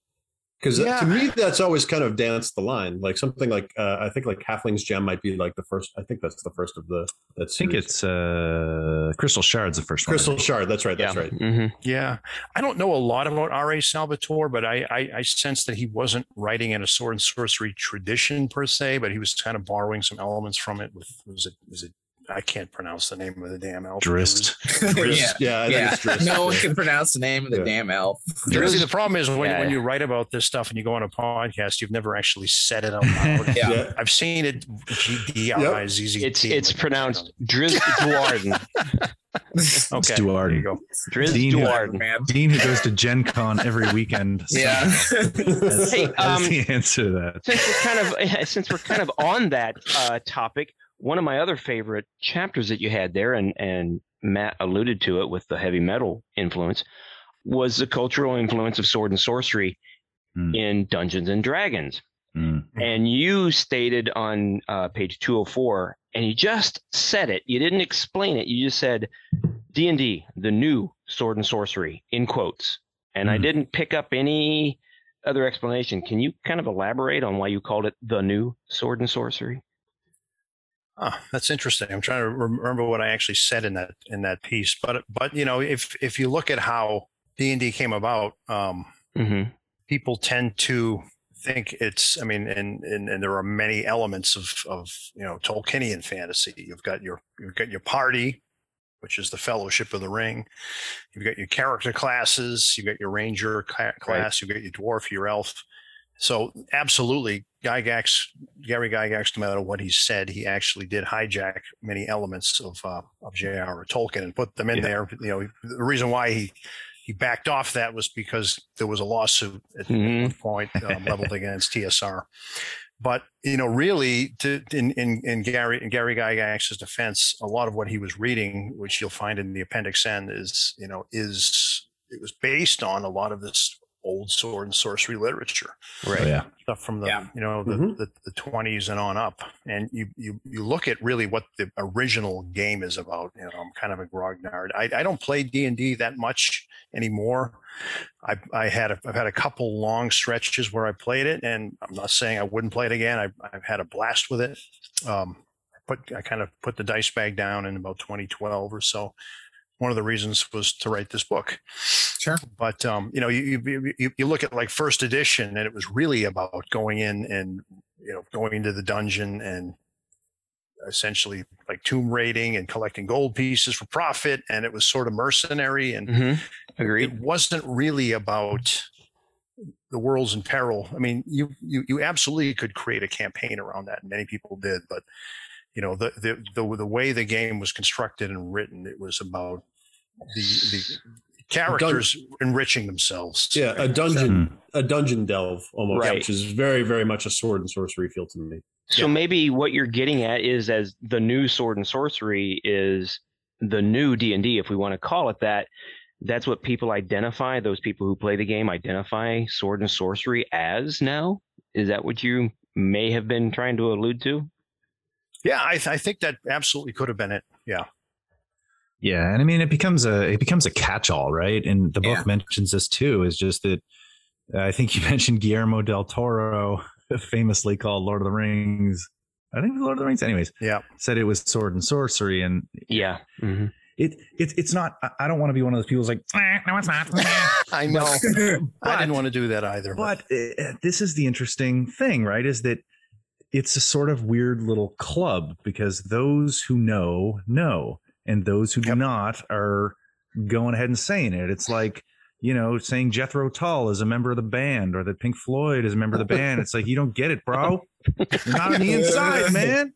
Because Yeah. to me, that's always kind of danced the line. Like something like uh, I think like Halfling's Gem might be like the first. I think that's the first of the that I think it's uh, Crystal Shard's the first one. Crystal Shard. That's right. That's yeah. right. hmm Yeah, I don't know a lot about R.A. Salvatore, but I, I I sense that he wasn't writing in a sword and sorcery tradition per se, but he was kind of borrowing some elements from it. With was it was it I can't pronounce the name of the damn elf. Drist. yeah. Yeah, I yeah. think it's Drizzt. no one can pronounce the name of the Yeah. damn elf. See, the problem is when, Yeah. when you write about this stuff and you go on a podcast, you've never actually said it out loud. Yeah. Yeah. I've seen it. G D R I Z Z. It's it's but, pronounced Driz Do'Urden. Okay, Do'Urden. there you go. Driz Dean- Do'Urden. Man. Dean, who goes to Gen Con every weekend. Yeah. That's, Hey, that's um, the answer to that. since we're kind of since we're kind of on that uh, topic, one of my other favorite chapters that you had there, and and Matt alluded to it with the heavy metal influence, was the cultural influence of sword and sorcery Hmm. in Dungeons and Dragons. Mm. And you stated on uh, page 204, and you just said it. You didn't explain it. You just said D and D, the new sword and sorcery, in quotes. And I Mhm. didn't pick up any other explanation. Can you kind of elaborate on why you called it the new sword and sorcery? Oh, that's interesting. I'm trying to remember what I actually said in that in that piece. But but you know, if if you look at how D and D came about, um, Mm-hmm. people tend to think it's. I mean, and and, and there are many elements of of you know Tolkienian fantasy. You've got your you've got your party, which is the Fellowship of the Ring. You've got your character classes. You've got your ranger cla- class. You've got your dwarf, your elf. So absolutely, Gygax, Gary Gygax, no matter what he said, he actually did hijack many elements of uh, of J.R. Tolkien and put them in Yeah. there. You know, the reason why he he backed off that was because there was a lawsuit at Mhm. one point um, leveled against TSR. But you know, really, to, in in in Gary in Gary Gygax's defense, a lot of what he was reading, which you'll find in the appendix N, is you know is it was based on a lot of this old sword and sorcery literature Right. Oh, yeah. stuff from the Yeah. you know the, Mhm. the, the 20s and on up and you, you you look at really what the original game is about you know i'm kind of a grognard i, I don't play d&d that much anymore i i had a, i've had a couple long stretches where i played it and i'm not saying i wouldn't play it again I, i've had a blast with it um but i kind of put the dice bag down in about 2012 or so one of the reasons was to write this book Sure. but um, you know, you, you you you look at like first edition, and it was really about going in and you know going into the dungeon and essentially like tomb raiding and collecting gold pieces for profit, and it was sort of mercenary, and hmm it wasn't really about the world's in peril. I mean, you you you absolutely could create a campaign around that, and many people did, but you know the the the, the way the game was constructed and written, it was about the the characters enriching themselves. Yeah, a dungeon, Hmm. a dungeon delve almost, Right. which is very, very much a sword and sorcery feel to me. So maybe what you're getting at is as the new sword and sorcery is the new D&D if we want to call it that. That's what people identify, those people who play the game identify sword and sorcery as now? Is that what you may have been trying to allude to? Yeah, I, th- I think that absolutely could have been it. Yeah. Yeah, and I mean it becomes a it becomes a catch-all, right? And the book Yeah. mentions this too. Is just that uh, I think you mentioned Guillermo del Toro, famously called Lord of the Rings. I think Lord of the Rings. Anyways, Yeah. said it was sword and sorcery, and Yeah. hmm it it's it's not. I- I don't want to be one of those people who's like, "Eh, no, it's not. I know. I didn't want to do that either. But, But uh, this is the interesting thing, right? Is that it's a sort of weird little club because those who know know, and those who do Yep. not are going ahead and saying it. It's like you know saying Jethro Tull is a member of the band or that Pink Floyd is a member of the band. It's like you don't get it, bro. You're not on the inside, man.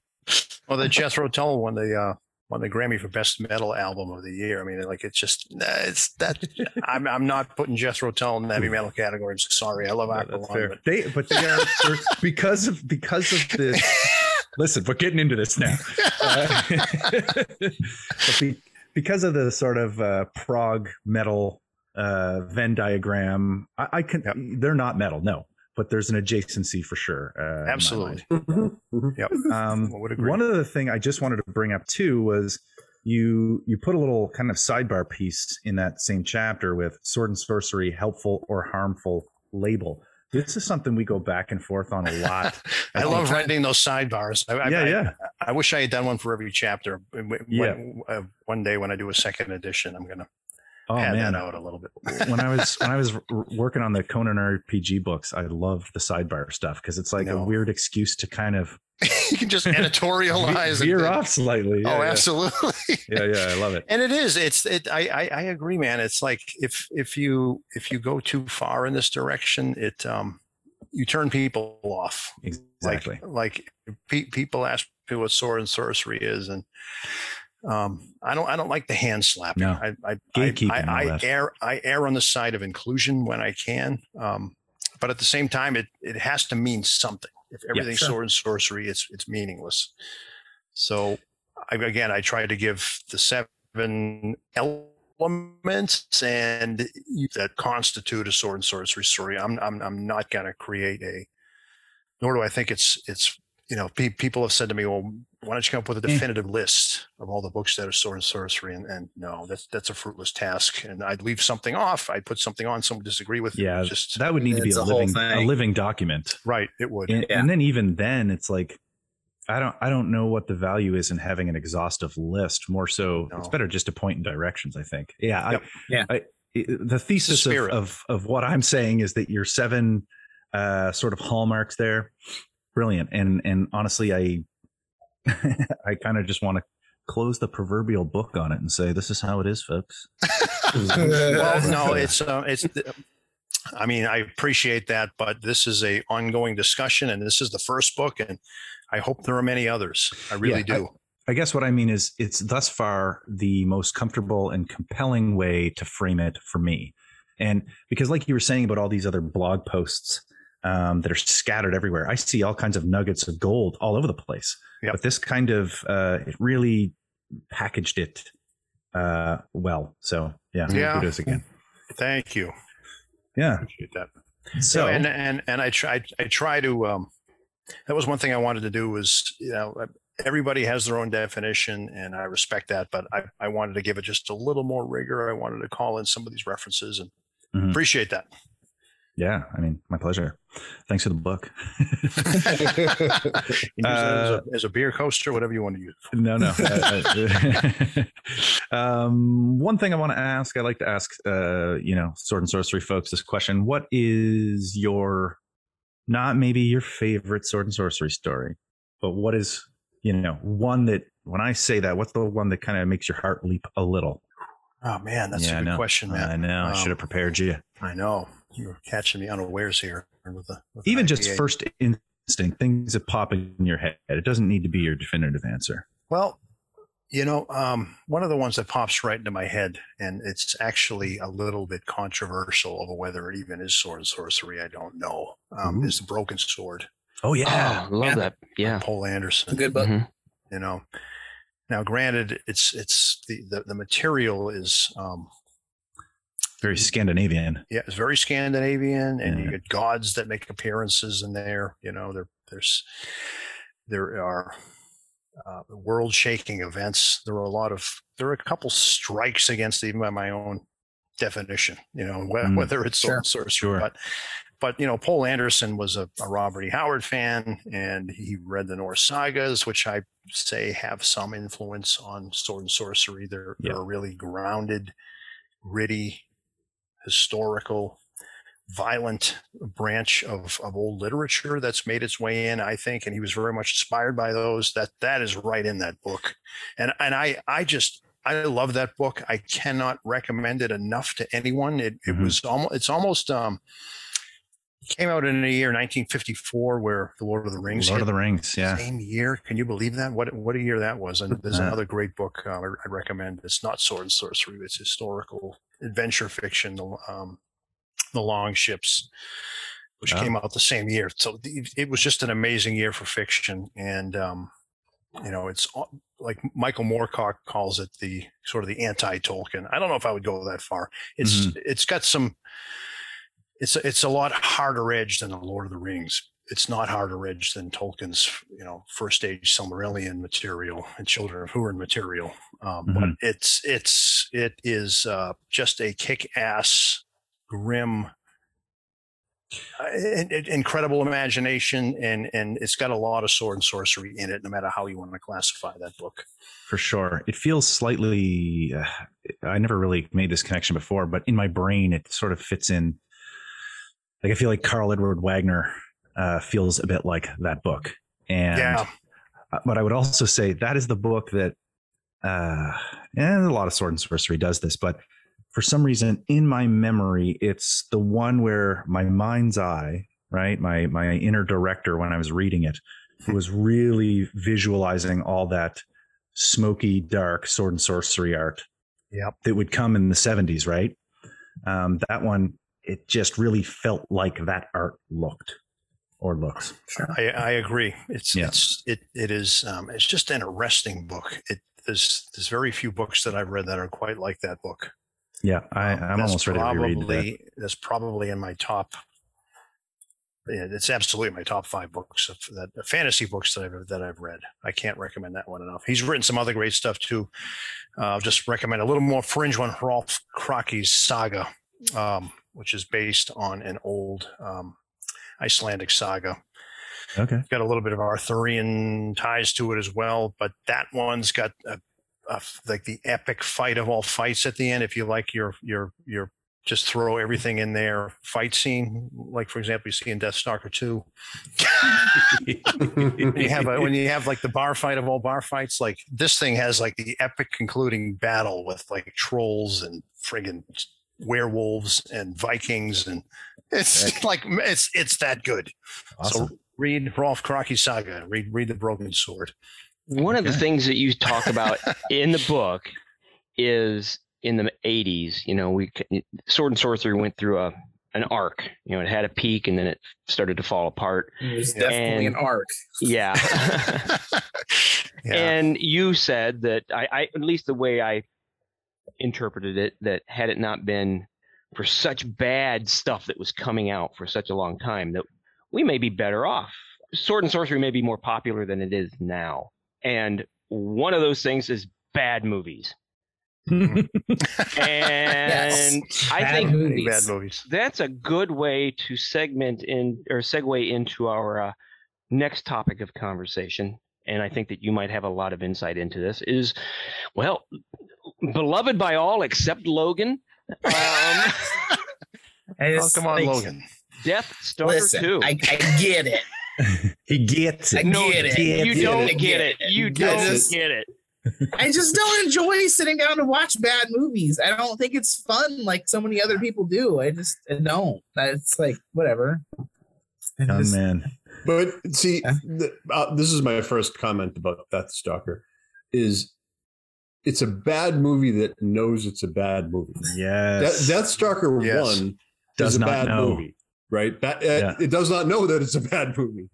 well, the Jethro Tull won the uh, won the Grammy for Best Metal Album of the Year. I mean, like it's just nah, it's that. I'm I'm not putting Jethro Tull in the heavy metal category. I'm sorry. I love Aqualung, but They, but they're- because of because of this. Listen, we're getting into this now. Uh, but be, because of the sort of uh, prog metal uh, Venn diagram, I, I can. Yep. They're not metal, no, but there's an adjacency for sure. Uh, in my absolutely. Yep. Um, I would agree. one other thing I just wanted to bring up too was you you put a little kind of sidebar piece in that same chapter with sword and sorcery helpful or harmful label. This is something we go back and forth on a lot. I love writing those sidebars. I, I- yeah, I, yeah. I wish I had done one for every chapter. When, Yeah. uh, one day when I do a second edition, I'm going to Oh pad man, that out a little bit. when I was when I was working on the Conan RPG books, I loved the sidebar stuff because it's like a weird excuse to kind of you can just editorialize. veer off slightly. oh, Yeah, yeah. absolutely. Yeah, yeah, I love it. and it is it's it I, I i agree man it's like if if you if you go too far in this direction it um you turn people off Exactly. like like pe- people ask me what sword and sorcery is and um i don't i don't like the hand slapping. No. i i Gatekeeping I, I, I err i err on the side of inclusion when i can um but at the same time it it has to mean something. If everything's sure. sword and sorcery it's it's meaningless. So I, again i try to give the seven elements and that constitute a sword and sorcery story. I'm i'm, I'm not going to create a nor do i think it's it's you know pe- people have said to me well why don't you come up with a Eh. definitive list of all the books that are sword and sorcery and, and no that's that's a fruitless task and i'd leave something off i'd put something on someone disagree with it. Yeah, just that would need to be a a living a living document. right it would And, Yeah. and then even then, it's like I don't I don't know what the value is in having an exhaustive list. More so, it's better just to point in directions. I think. Yeah. Yep. I, Yeah. I, the thesis of, of of what I'm saying is that your seven uh, sort of hallmarks there, brilliant. And and honestly, I I kind of just want to close the proverbial book on it and say this is how it is, folks. well no it's uh, it's i mean i appreciate that but this is a ongoing discussion and this is the first book and i hope there are many others i really Yeah, I- do I guess what I mean is it's thus far the most comfortable and compelling way to frame it for me. And because, like you were saying about all these other blog posts um, that are scattered everywhere, I see all kinds of nuggets of gold all over the place. Yep. But this kind of uh, it really packaged it uh, well. So yeah, Yeah. kudos again. thank you Yeah. Appreciate that. So, So and and and I try I try to um that was one thing I wanted to do was you know everybody has their own definition and I respect that but I I wanted to give it just a little more rigor I wanted to call in some of these references and Mhm. appreciate that yeah, I mean, my pleasure. Thanks for the book. You can use it as, Uh, a, as a beer coaster whatever you want to use No, no. Uh, uh, um, one thing I want to ask, I like to ask, uh, you know, sword and sorcery folks this question: What is your, not maybe your favorite sword and sorcery story, but what is, you know, one that when I say that, what's the one that kind of makes your heart leap a little? oh man that's Yeah, I a good question man I know. I Um, should have prepared you. I know you're catching me unawares here with the with the Even just first instinct, things that pop in your head. It doesn't need to be your definitive answer. Well, you know, um, one of the ones that pops right into my head, and it's actually a little bit controversial over whether it even is sword and sorcery. I don't know. Um, Ooh. is the Broken Sword, Oh yeah, Oh, love Yeah. that. Yeah. Poul Anderson. good book. Mhm. You know, now granted, it's it's the the, the material is um, Very Scandinavian. yeah, it's very Scandinavian, and you get gods that make appearances in there. You know, there there's there are uh, world-shaking events. There are a lot of there are a couple strikes against even by my own definition. You know, wh- Mm, whether it's sure, sword and sorcery, sure. but but you know, Poul Anderson was a, a Robert E. Howard fan, and he read the Norse sagas, which I say have some influence on sword and sorcery. They're Yeah. they're really grounded, gritty, historical, violent branch of, of old literature that's made its way in, I think, and he was very much inspired by those. That that is right in that book. And and I I just I love that book. I cannot recommend it enough to anyone. It it Mhm. was almost it's almost um came out in the year 1954 where The Lord of the Rings Lord of the Rings. Yeah. same year. Can you believe that? What what a year that was! And there's Uh, another great book uh, I I recommend. It's not sword and sorcery. It's historical adventure fiction. The um, the Long Ships, which Oh. came out the same year. So it was just an amazing year for fiction. And um, you know, it's like Michael Moorcock calls it the sort of the anti Tolkien. I don't know if I would go that far. It's it's got some. It's a- it's a lot harder edge than the Lord of the Rings. It's not harder edge than Tolkien's, you know, first age Silmarillion material and Children of Hurin material. Um, But Mhm. it's it's it is uh, just a kick ass, grim, uh, in- in- incredible imagination, and and it's got a lot of sword and sorcery in it. No matter how you want to classify that book. for sure. It feels slightly. Uh, I never really made this connection before, but in my brain, it sort of fits in. Like I feel like Karl Edward Wagner uh, feels a bit like that book, and yeah, uh, but I would also say that is the book that, uh, and a lot of sword and sorcery does this, but for some reason in my memory, it's the one where my mind's eye, right, my my inner director when I was reading it, was really visualizing all that smoky, dark sword and sorcery art. Yep. That would come in the seventies, right? Um, that one, it just really felt like that art looked or looks. I, I agree. It's Yeah. it's it it is um, it's just an arresting book. It there's there's very few books that I've read that are quite like that book. Yeah, I, Um, I'm that's almost ready to reread that. that's probably in my top. Yeah, it's absolutely my top five books of that fantasy books that I've that I've read. I can't recommend that one enough. He's written some other great stuff too. Uh, I'll just recommend a little more fringe one, Hrolf Kraki's Saga, um, which is based on an old um, Icelandic saga Okay. got a little bit of Arthurian ties to it as well, but that one's got a, a, like the epic fight of all fights at the end. If you like your your your just throw everything in there fight scene, like for example, you see in Death Stalker two. you have a, when you have like the bar fight of all bar fights, like this thing has like the epic concluding battle with like trolls and friggin' werewolves and Vikings, and it's like it's it's that good. Awesome. So read Hrolf Kraki's saga. Read read the Broken Sword. One of the things that you talk about in the book is in the 80s, you know, we Sword and Sorcery went through a an arc. You know, it had a peak and then it started to fall apart. It was definitely And- an arc. Yeah. yeah. And you said that I, I at least the way I interpreted it that had it not been for such bad stuff that was coming out for such a long time that we may be better off. Sword and sorcery may be more popular than it is now. And one of those things is bad movies. and I Bad think movies. bad movies. that's a good way to segment in or segue into our uh, next topic of conversation and i think that you might have a lot of insight into this is well beloved by all except logan um, I Oh, come on, Logan. death stalker Listen, 2 I, I get it. he gets I it. no get it. you Get don't it. get it you don't it. get it I just don't enjoy sitting down to watch bad movies. I don't think it's fun like so many other people do. I just I don't. It's like whatever. I Oh just- man. But see, Yeah. the, uh, this is my first comment about Death Stalker. Is it's a bad movie that knows it's a bad movie. Yes. Death, Deathstalker Yes. One Does is a not bad know. movie, right? Ba- uh, Yeah. It does not know that it's a bad movie.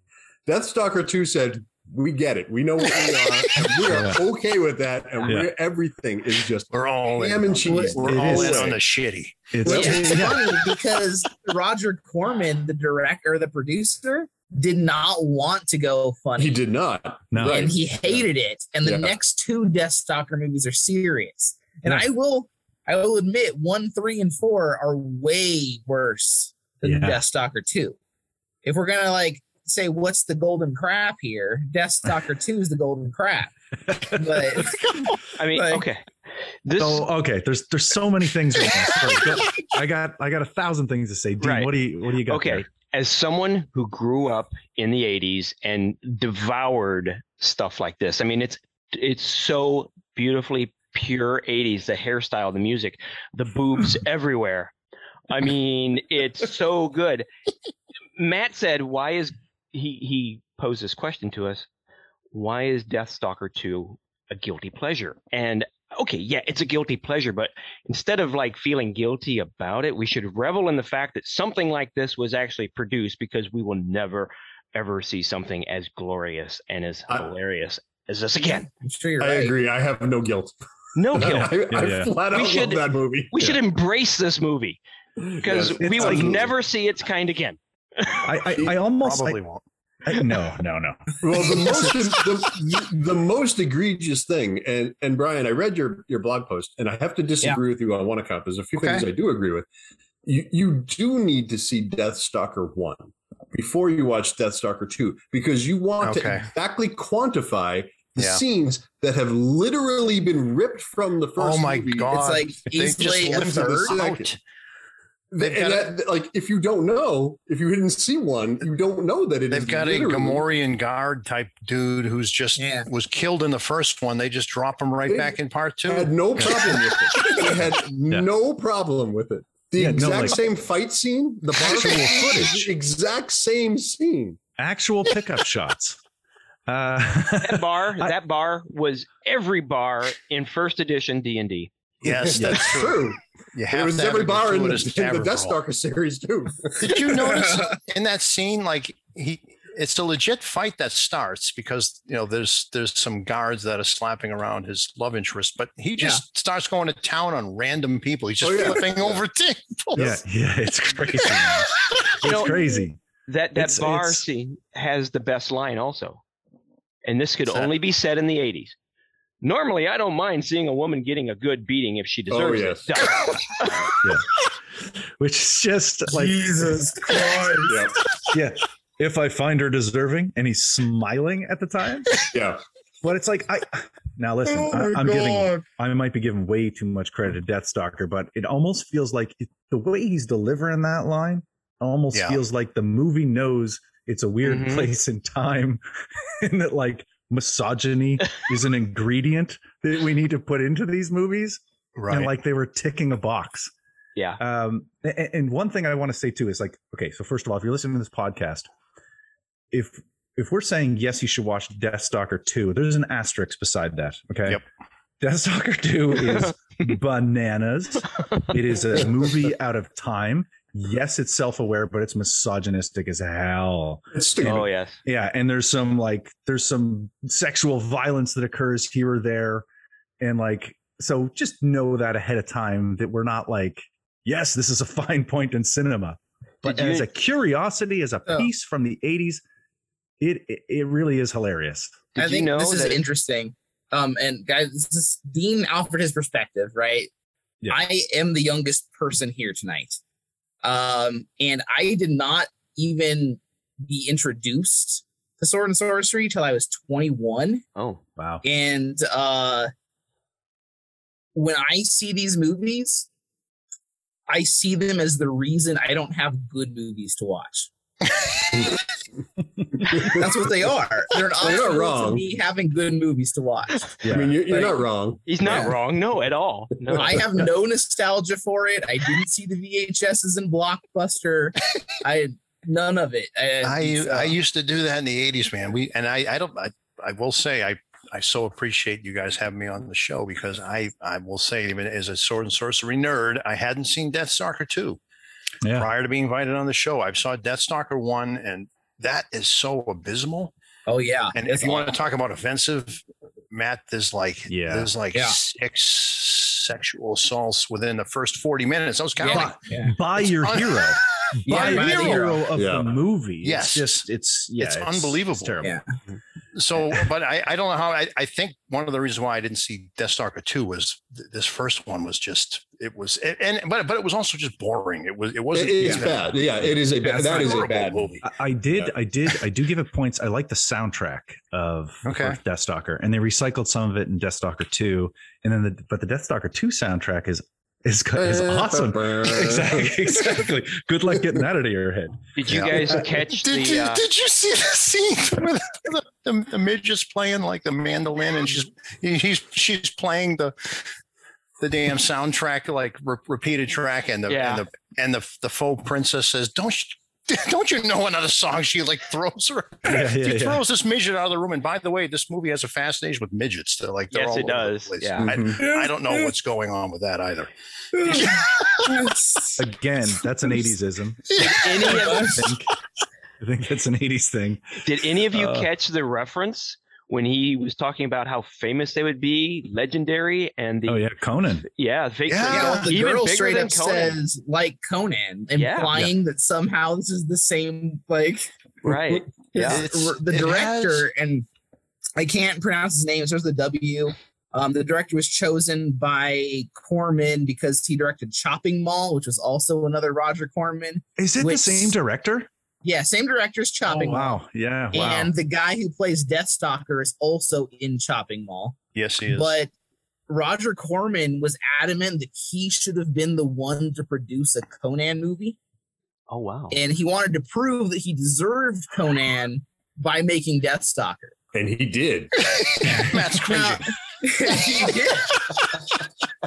Deathstalker Two said, "We get it. We know what we are. and we are Yeah. okay with that. And Yeah. we're, everything is just We're all in. and cheese. We're It all is. in on the shitty. It's Which is yeah. funny because Roger Corman, the director, the producer, did not want to go funny. He did not. No. Right. and he hated it. And the Yeah. next two Death Stalker movies are serious. And Yeah. I will, I will admit, one, three, and four are way worse than Yeah. Deathstalker two. If we're gonna like say what's the golden crap here, Death Stalker two is the golden crap. But i mean Like- okay this So okay, there's there's so many things. Right. Sorry, go- I got I got a thousand things to say. Dean, Right. what do you what do you got? okay there? As someone who grew up in the 80s and devoured stuff like this i mean it's it's so beautifully pure 80s the hairstyle the music the boobs everywhere. I mean it's so good. Matt said why is he he posed this question to us why is deathstalker 2 a guilty pleasure? And okay yeah it's a guilty pleasure but instead of like feeling guilty about it, we should revel in the fact that something like this was actually produced because we will never ever see something as glorious and as I- hilarious as this again. I'm sure you're I right. agree. I have no guilt. No guilt. I, Yeah, yeah. flat We should- love that movie. We should embrace this movie because Yes, we will absolutely. never see its kind again. I I, I almost Probably I, won't. No no no. Well, the most the, the most egregious thing, and and Brian, I read your your blog post, and I have to disagree with you on one account. There's a few things I do agree with. You you do need to see Deathstalker one before you watch Deathstalker two because you want to exactly quantify the Yeah. scenes that have literally been ripped from the first. Oh my movie. God. It's like easily a third. out. And They've got that, like, if you don't know, if you didn't see one, you don't know that it is They've got a literally- Gamorrean guard type dude who's just Yeah. was killed in the first one. They just drop him right They back in part two. had no problem with it. They had Yeah. no problem with it. The Yeah, no, exact like- same fight scene, the bar Actual footage, footage. exact same scene. Actual pickup shots. Uh, That bar, I- that bar was every bar in first edition D and D. Yes, that's true. You It was to every bar in the, gratuitous in the tavern Death brawl. Series too. Did you notice in that scene, like he, it's a legit fight that starts because you know there's there's some guards that are slapping around his love interest, but he just starts going to town on random people. He's just Oh, yeah. flipping over tables. yeah, yeah, it's crazy. man. You It's know, crazy. That that It's- bar it's- scene has the best line also, and this could What's that? only be said in the '80s. Normally, I don't mind seeing a woman getting a good beating if she deserves oh, yes. it. Which is just like Jesus Christ. Yeah, yeah. If I find her deserving, and he's smiling at the time, yeah. but it's like I now listen. Oh I, I'm giving I might be giving way too much credit to Death Stalker, but it almost feels like it, the way he's delivering that line almost Yeah. feels like the movie knows it's a weird Mhm. place and time, and that like misogyny is an ingredient that we need to put into these movies, Right. and like they were ticking a box. Yeah. Um, a- and, one thing I want to say too is like, okay, so first of all, if you're listening to this podcast, if if we're saying yes, you should watch Deathstalker two, there's an asterisk beside that. Okay. Yep. Deathstalker two is bananas. It is a movie out of time. Yes, it's self-aware, but it's misogynistic as hell. It's stupid. Oh yes. Yeah, and there's some like there's some sexual violence that occurs here or there, and like so just know that ahead of time that we're not like yes, this is a fine point in cinema. But as a curiosity, as a Oh. piece from the 80s, it it, it really is hilarious. Did I you think know this is interesting. Um, and guys, this is Dean offered his perspective, right? Yeah. I am the youngest person here tonight. Um, and I did not even be introduced to sword and sorcery till I was 21. Oh, Wow. And uh when I see these movies, I see them as the reason I don't have good movies to watch. That's what they are. They're an Well, you're not obstacle to wrong. me having good movies to watch. I mean, you're, you're Like- not wrong. he's not Yeah. wrong. No, at all. No. I have no nostalgia for it. I didn't see the VHSs in Blockbuster. I none of it. And I so- I uh, used to do that in the '80s, man. We and I I don't I, I will say I I so appreciate you guys having me on the show because I I will say even as a sword and sorcery nerd, I hadn't seen Deathstalker two Yeah. prior to being invited on the show. I've saw Deathstalker one, and that is so abysmal. oh yeah. And It's if you want to talk about offensive, Matt, there's like Yeah. there's like Yeah. six sexual assaults within the first 40 minutes. I was counting. By, Yeah. by your un- hero. Yeah, by by the the hero hero. of Yeah. the movie. Yes. It's just it's yeah, It's unbelievable. terrible. Yeah. So, but I, I don't know how. I, I think one of the reasons why I didn't see Deathstalker two was th- this first one was just it was and, and but but it was also just boring. It was it It, wasn't. it's even- bad. Yeah, it is a bad. That's That is a bad movie. I, I did, Yeah. I did, I do give it points. I like the soundtrack of, Okay. of Deathstalker, and they recycled some of it in Deathstalker Two, and then the but the Deathstalker Two soundtrack is is is awesome. exactly, exactly. Good luck getting that out of your head. Did you Yeah. guys catch Did the? you Uh, did you see the scene with the, the, the midget's playing like the mandolin and she's he's she's playing the the damn soundtrack like re- repeated track and the Yeah. and the and the the faux princess says don't you, don't you know another song she like throws her Yeah, She yeah, yeah. throws this midget out of the room. And by the way, this movie has a fascination with midgets. They're like, they're Yes, all it over the does. place. Yeah. I, I don't know what's going on with that either. Again, that's an '80s ism. any of, I think. I think that's an '80s thing. did any of you Uh, catch the reference when he was talking about how famous they would be, legendary, and the Oh yeah, Conan. yeah, fake Yeah, Yeah, well, the even girl bigger straight than up Conan. says like Conan, Yeah. implying that somehow this is the same like right. Yeah. It's- It's- the it director and I can't pronounce his name. It starts with a W. Um, the director was chosen by Corman because he directed Chopping Mall, which was also another Roger Corman. Is it Which- the same director? Yeah, same director as oh, Chopping oh, Mall. wow. Yeah. Wow. And the guy who plays Deathstalker is also in Chopping Mall. Yes, he is. But Roger Corman was adamant that he should have been the one to produce a Conan movie. Oh wow. And he wanted to prove that he deserved Conan by making Deathstalker. and he did. Matt's cringing. he did.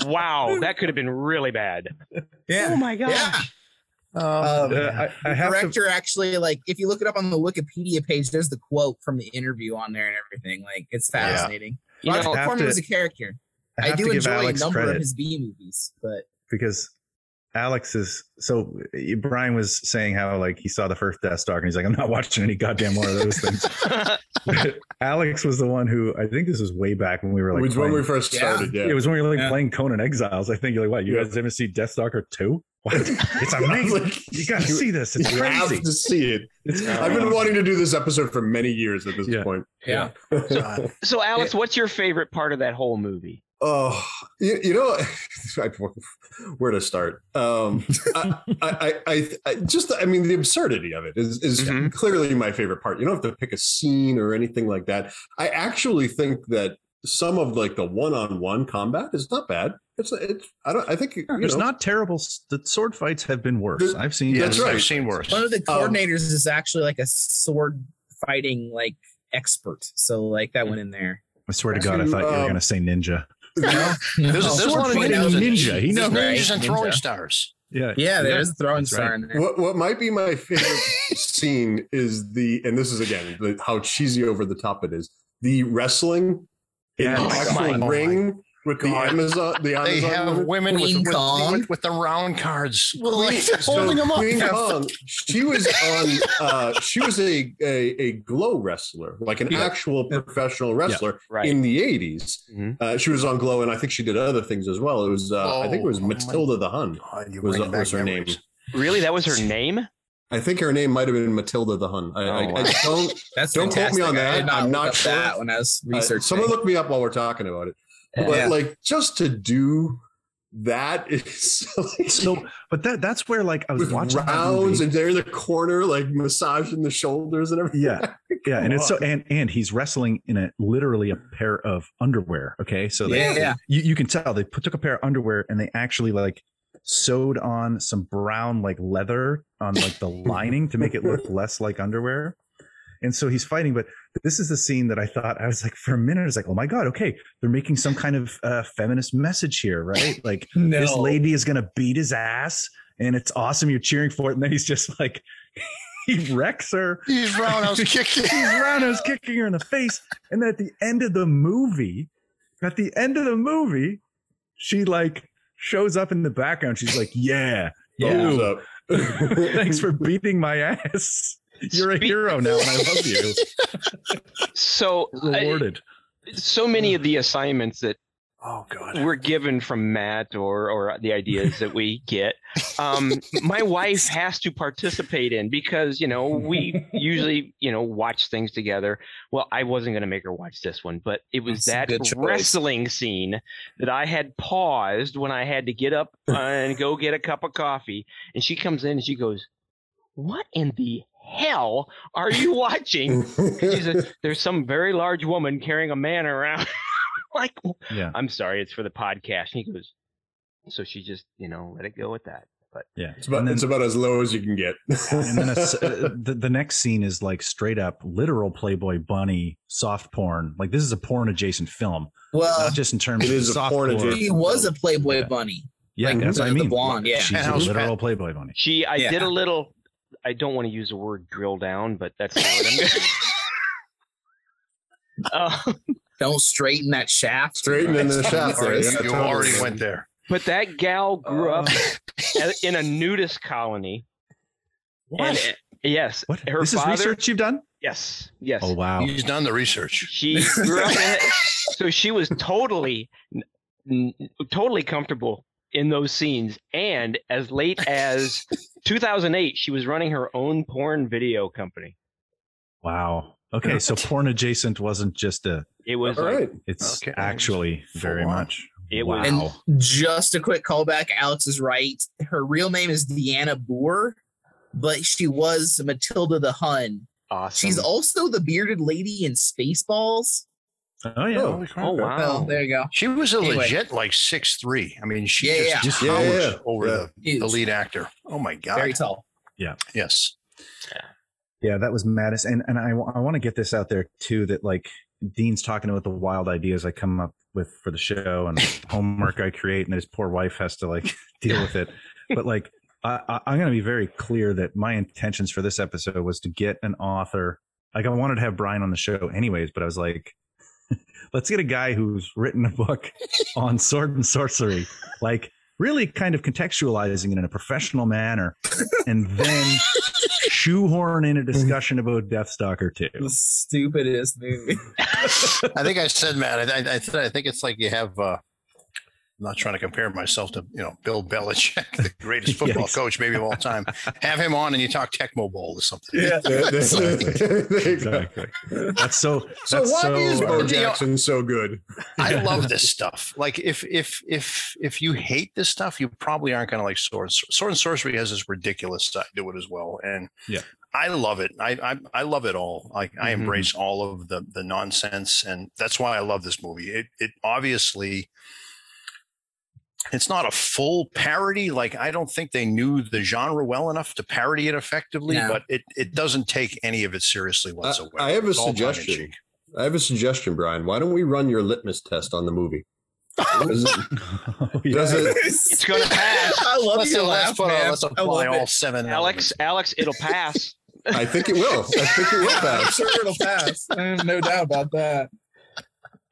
wow, that could have been really bad. Yeah. Oh my god. Yeah. Um, Uh, I, I the have to. director actually, like, if you look it up on the Wikipedia page, there's the quote from the interview on there and everything. Like, it's Yeah. fascinating. You Roger know, Corman was a character. I, I, do give enjoy Alex a number credit. of his B movies, but because Alex is so Brian was saying how like he saw the first Death Star and he's like, I'm not watching any goddamn more of those things. Alex was the one who I think this was way back when we were like Which when playing- we first started, yeah. it was when we were like Yeah. playing Conan Exiles. I think you're like, what? You Yeah. guys haven't seen Deathstalker 2? What? It's amazing. Like, you gotta see this. It's you have crazy. to see it. It's I've been wanting to do this episode for many years at this Yeah. point. yeah. uh, so Alex, what's your favorite part of that whole movie? Oh, you, you know, where to start? Um, I, I, I, I, I just, I mean, the absurdity of it is, is Mhm. clearly my favorite part. You don't have to pick a scene or anything like that. I actually think that some of like the one-on-one combat is not bad. It's, it's, I don't, I think you There's know, not terrible. The sword fights have been worse. There's- I've seen. yes, That's right. I've seen worse. One of the Um, coordinators is actually like a sword fighting like expert. So like that went in there. I swear to God, I thought you were Um, going to say ninja. No, There's, there's a lot of fighting ninja. He there's knows. ninjas and throwing ninja. stars. Yeah. Yeah, there's a throwing that's star right. in there. What, what might be my favorite scene is the, and this is again the, how cheesy over the top it is. The wrestling in Yeah. the Oh my actual God. ring with the God. Amazon. The They Amazon have woman. women with, Queen with, with, with the round cards. Well, Queen, like they're holding them up. Queen Kong, she was on. Uh, she was a, a a glow wrestler, like an Yeah. actual professional wrestler Right. in the eighties. Mhm. Uh, she was on Glow, and I think she did other things as well. It was, uh, I think it was Oh, oh Matilda the Hun. God, Was, was her name? Really? That was her name? I think her name might have been Matilda the Hun. I, I, Oh, I wow. don't. That's Don't quote me on that. not I'm not sure. that when I was Uh, someone look me up while we're talking about it. But Yeah. like, just to do that is like, So, but that that's where like I was with watching rounds, and they're in the corner, like massaging the shoulders and everything. Yeah, yeah, and it's so and and he's wrestling in a literally a pair of underwear. Okay, so they, yeah, yeah. you you can tell they put, took a pair of underwear and they actually like sewed on some brown like leather on like the lining to make it look less like underwear. And so he's fighting, but this is the scene that I thought I was like for a minute I was like, oh my god, okay, they're making some kind of uh, feminist message here, right? Like No. this lady is gonna beat his ass, and it's awesome. You're cheering for it, and then he's just like he wrecks her. He's roundhouse kicking. He's roundhouse kicking her in the face, and then at the end of the movie, at the end of the movie, she like shows up in the background. She's like, "Yeah, up. Thanks for beating my ass. You're a hero now, and I love you." So, I- Rewarded. so many of the assignments that Oh God. we're given from Matt or or the ideas that we get, um, my wife has to participate in because you know we usually you know watch things together. Well, I wasn't going to make her watch this one, but it was That's that wrestling scene that I had paused when I had to get up and go get a cup of coffee, and she comes in and she goes, "What in the?" Hell, are you watching? She said, "There's some very large woman carrying a man around." Like, Yeah, I'm sorry, it's for the podcast. And he goes, so she just, you know, let it go with that. But yeah. It's about, then- it's about as low as you can get. and then a s uh, the, the next scene is like straight up literal Playboy bunny soft porn. Like this is a porn adjacent film, Well, not just in terms It of is a soft porn adjacent- he was a Playboy Yeah. bunny. Yeah, like that's the- what I mean. blonde, yeah. she's a literal. Playboy bunny. she, I Yeah. did a little, I don't want to use the word drill down, but that's what I'm going to. Don't straighten that shaft. Straighten in the shaft there. Already- Yeah, you already went there. but that gal grew up Uh. a- in a nudist colony. What? And, uh, yes. What? Her this father, is research you've done? Yes. Yes. Oh wow. He's done the research. She grew up in it. So she was totally, n- totally comfortable in those scenes. And as late as 2008, she was running her own porn video company. Wow. Okay, so porn adjacent wasn't just a. It was All like, right. It's Okay. actually very Full on. much. It wow. was- And just a quick callback. Alex is right. Her real name is Deanna Booher, but she was Matilda the Hun. awesome. She's also the bearded lady in Spaceballs. oh yeah. Oh, oh, wow. Well, there you go. She was a Anyway. legit like six three. I mean, she Yeah, just yeah. towers Yeah, yeah, yeah. over Yeah. The, the lead actor. Oh my god. Very tall. Yeah. Yes. Yeah, that was madness. And and I, I want to get this out there too that like Dean's talking about the wild ideas I come up with for the show and homework I create, and his poor wife has to like deal with it. But like, I, I, I'm going to be very clear that my intentions for this episode was to get an author. Like, I wanted to have Brian on the show anyways, but I was like, let's get a guy who's written a book on sword and sorcery, like really kind of contextualizing it in a professional manner, and then shoehorn in a discussion about Deathstalker 2. The stupidest movie. I think I said, Matt. I, I, I, said, I think it's like you have. Uh, I'm not trying to compare myself to you know Bill Belichick, the greatest football Yes. coach maybe of all time. Have him on and you talk Tecmo Bowl or something. Yeah, there- there you go. Exactly. That's so. So that's why so, is uh, Bo you know- Jackson so good? I love this stuff. Like if if if if you hate this stuff, you probably aren't going to like sword. Sword and sorcery has this ridiculous side to it as well, and Yeah. I love it. I I, I love it all. Like I Mhm. embrace all of the the nonsense, and that's why I love this movie. It it obviously. It's not a full parody. Like I don't think they knew the genre well enough to parody it effectively, No. but it, it doesn't take any of it seriously whatsoever. I have a It's suggestion. I have a suggestion, Brian. Why don't we run your litmus test on the movie? Does it- oh, yeah. does it- It's going to pass. I love Let's, your laugh, put, man. let's I apply love all it. seven. Alex, Alex, it'll pass. I think it will. I think it will I'm pass. sure it'll pass. No doubt about that.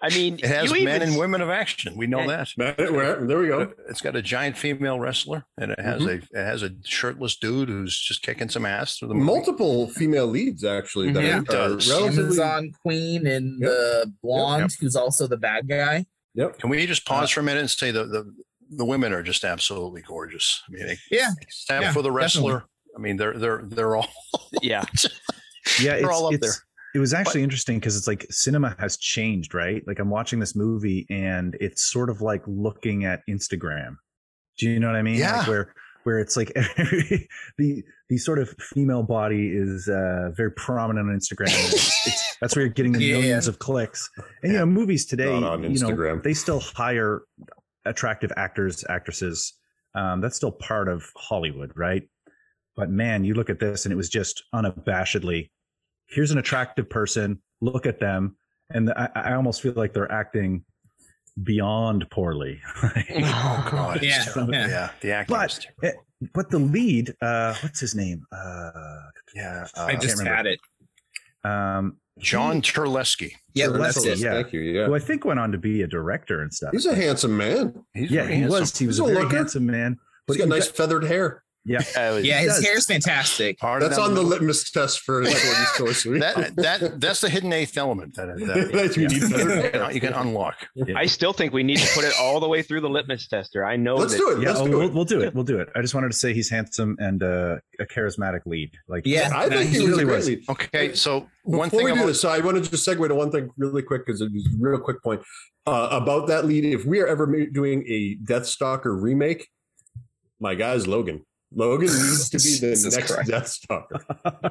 I mean, It has you men even- and women of action. We know Yeah. that. Where- there we go. It's got a giant female wrestler, and it has Mm-hmm. a it has a shirtless dude who's just kicking some ass through the movie. Multiple female leads actually that Yeah. are, are Does. relatively. Amazon Queen and Yep. the blonde, who's also the bad guy. Yep. Can we just pause for a minute and say the the, the women are just absolutely gorgeous? I mean, Yeah, except Yeah, for the definitely. wrestler. I mean, they're they're they're all Yeah. yeah, They're it's, all up it's- there. It was actually interesting because it's like cinema has changed, right? Like I'm watching this movie and it's sort of like looking at Instagram. Do you know what I mean? Yeah. Like where where it's like the the sort of female body is uh, very prominent on Instagram. it's, it's, that's where you're getting the Yeah. millions of clicks. And you know, movies today, on you know, they still hire attractive actors, actresses. Um, that's still part of Hollywood, right? But man, you look at this and it was just unabashedly, here's an attractive person, look at them. And I, I almost feel like they're acting beyond poorly. oh god, Yeah, terrible. yeah. yeah. The acting, But- is but the lead, uh, what's his name? Uh, yeah, I uh, just remember. had it. um, John Terlesky. Yeah, Sure, that's that's it. yeah. Thank you. Yeah. who I think went on to be a director and stuff. He's a handsome man. He's yeah, he handsome. was. He was He's a a very handsome man. But He's got he nice feathered hair. Yeah, Uh, Yeah, his does. hair's fantastic. Part That's on the movie- litmus test for sword and sorcery. that that that's the hidden eighth element that, that That you need feathered hair. you can unlock. I still think we need to put it all the way through the litmus tester. I know Let's that do it. yeah. Let's oh, do we'll, it. we'll do it. We'll do it. I just wanted to say he's handsome and uh, a charismatic lead. Like, Yeah, I think he he really great was. lead. Okay, so one Before thing we do about this, so I want to segue to one thing really quick because it was a real quick point uh, about that lead. If we are ever doing a Deathstalker remake, my guy's Logan. Logan needs to be the Jesus next Christ. Deathstalker.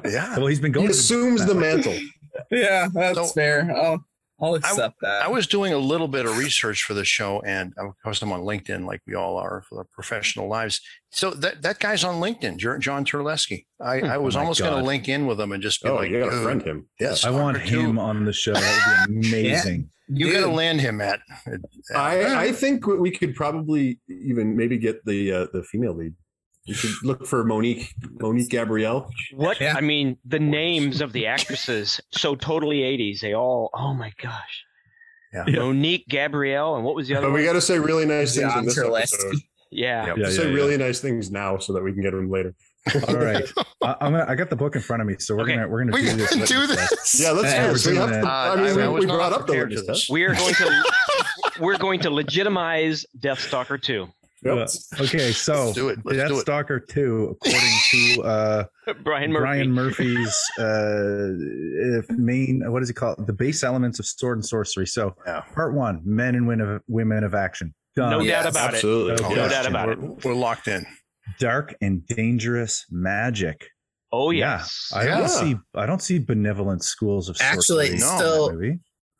yeah, well, he's been going. He going. assumes the mantle. Yeah, that's So- fair. I'll, I'll accept that. I was doing a little bit of research for the show, and of course I'm on LinkedIn, like we all are for our professional lives. So that that guy's on LinkedIn, John Terlesky. I, I was Oh almost going to link in with him and just be Oh, like, you got to friend him. Yes, I want Stalker two, him on the show. That would be amazing. You got to land him at. I, I think we could probably even maybe get the uh, the female lead. You should look for Monique Monique Gabrielle. what Yeah. I mean, the names of the actresses so totally 80s. They all, oh my gosh. Yeah. Monique Gabrielle, and what was the other But we got to say really nice things in this Terlesky. episode. yeah. Yep. Yeah, say yeah, yeah. really nice things now so that we can get them later. All right, I, I'm gonna, I got the book in front of me, so we're Okay. gonna we're gonna We do this. do litmus this. Yeah, let's Yeah, do this. We have to, Uh, I mean, I- I we, we brought up the prepared to litmus this. test. We are going to we're going to legitimize Deathstalker 2. Yep. Uh, okay, so Let's do it. Let's Death do it. Stalker two, according to uh, Brian Murphy. Brian Murphy's uh, if main what does he call it? The base elements of sword and sorcery. So Yeah. part one, men and women of, women of action. Done. No Yes, doubt about it. Absolutely. Okay. Oh, No doubt about it. We're, we're locked in. Dark and dangerous magic. Oh Yeah. I Yeah. don't see I don't see benevolent schools of sorcery Actually, in that so-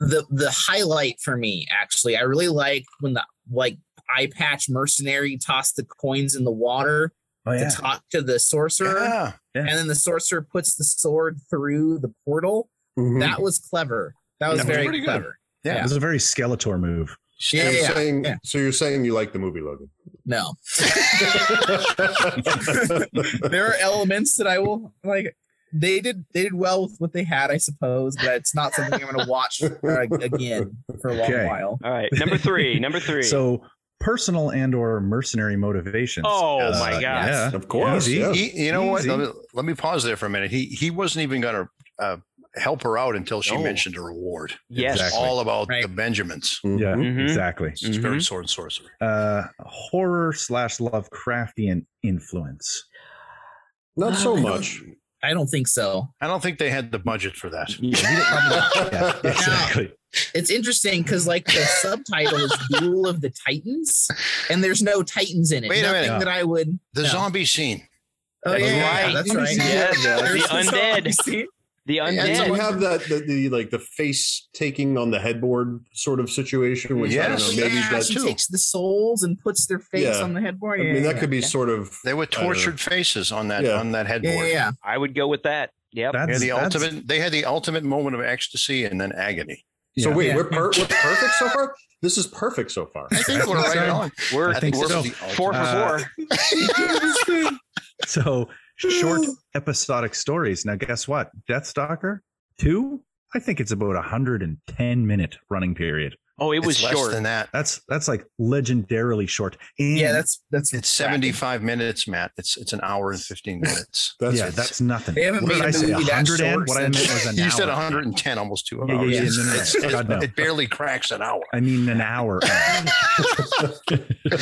the the highlight for me actually i really like when the like eye patch mercenary tossed the coins in the water Oh yeah. to talk to the sorcerer Yeah. and then the sorcerer puts the sword through the portal Mhm. that was clever that was That was very pretty good. clever It was a very Skeletor move. So Yeah, you're yeah, saying, yeah. so you're saying you like the movie Logan? no there are elements that i will like they did they did well with what they had i suppose but it's not something i'm going to watch uh, again for a long Okay. while All right. Number three. Number three. So personal and or mercenary motivations. Oh, Uh, my gosh. Yeah. Of course, Easy. yeah. He, you know what? Let me, let me pause there for a minute. He he wasn't even going to uh, help her out until she No. mentioned a reward. yes. Exactly. All about Right. the Benjamins. Yeah, Mhm. Mhm. exactly. It's very Mhm. sword and sorcery. Uh, horror slash Lovecraftian influence. Not so much. i don't think so I don't think they had the budget for that. Yeah, exactly. It's interesting because like the subtitle is Duel of the Titans, and there's no Titans in it. Wait a Nothing minute. that I would. The no. zombie scene. Oh That's yeah, yeah, right. that's right. see Yeah, that. there's The undead. scene. The And undead. then you have that the, the like the face taking on the headboard sort of situation, which I don't Yes. know, maybe yeah, that she too. takes the souls and puts their face Yeah. on the headboard. I mean that yeah, could be yeah. sort of They were tortured faces on that Yeah. on that headboard. yeah, yeah. I would go with that. Yep. They That's, the that's- ultimate. They had the ultimate moment of ecstasy and then agony. So yeah. wait, Yeah. we're per- we're perfect so far. This is perfect so far. I think we're right on. We're I think we're so. four for Uh, four. So short episodic stories. Now, guess what? Deathstalker two. I think it's about a hundred and ten minute running period. Oh, it was it's less short. than that. That's that's like legendarily short. And Yeah, that's that's It's 75 minutes, Matt. It's it's an hour and 15 minutes. That's yeah, that's nothing. They haven't what did made I a say? movie 100 and what I meant was an hour. you hour. said 110, almost two Yeah, yeah, hours. yeah, yeah. It's- it's- God, no. It barely cracks an hour. I mean an hour.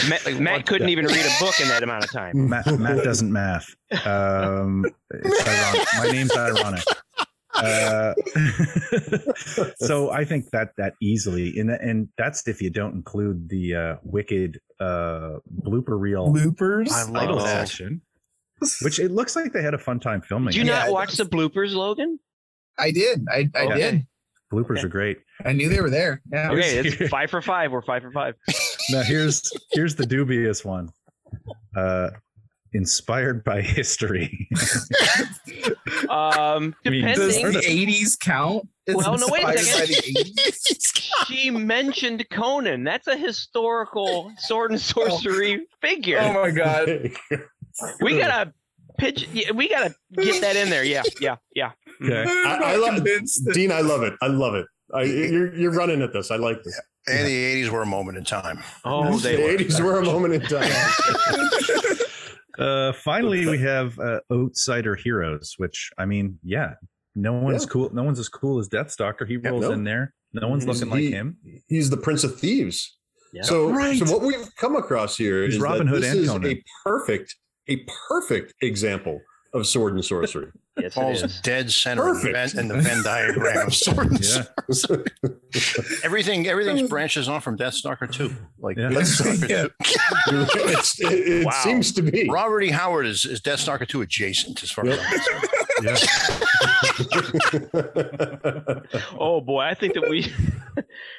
Matt, Matt couldn't even read a book in that amount of time. Matt, Matt doesn't math. Um, it's ironic. My name's ironic. Uh, so I think that that easily, and and that's if you don't include the uh, wicked uh, blooper reel bloopers. I love idol that. section, which it looks like they had a fun time filming. Did you it. Yeah, not watch the bloopers, Logan? I did. I, I Okay. did. Bloopers are great. I knew they were there. Yeah. Okay, it's five for five. We're five for five. Now here's here's the dubious one. Uh, inspired by history. Um, I mean, Does the '80s count? It's Well, no, wait a second. by the 80s? she mentioned Conan. That's a historical sword and sorcery figure. Oh my god! we gotta pitch. We gotta get that in there. Yeah, yeah, yeah. Okay. I- I love- convinced Dean, I love it. I love it. I, you're you're running at this. I like this. And the 80s were a moment in time. Oh, the were. 80s were a moment in time. Uh, finally, we have uh, Outsider Heroes, which I mean, yeah, no one's Yeah. cool. No one's as cool as Deathstalker. He Yeah, rolls no. in there. No one's He's- looking like him. He's the Prince of Thieves. Yeah. So, Right. so what we've come across here He's is Robin that Hood this and is Conan. a perfect, a perfect example of sword and sorcery. Yes, it Falls dead center in the, Perfect. Venn, in the Venn diagram of sword and Yeah. sorcery. Everything, everything's branches off from Deathstalker 2. Like Yeah. Deathstalker Yeah. 2. It's- it it Wow. seems to be. Robert E. Howard is, is Deathstalker 2 adjacent as far Yep. as I'm concerned. Yeah. Oh boy, I think that we.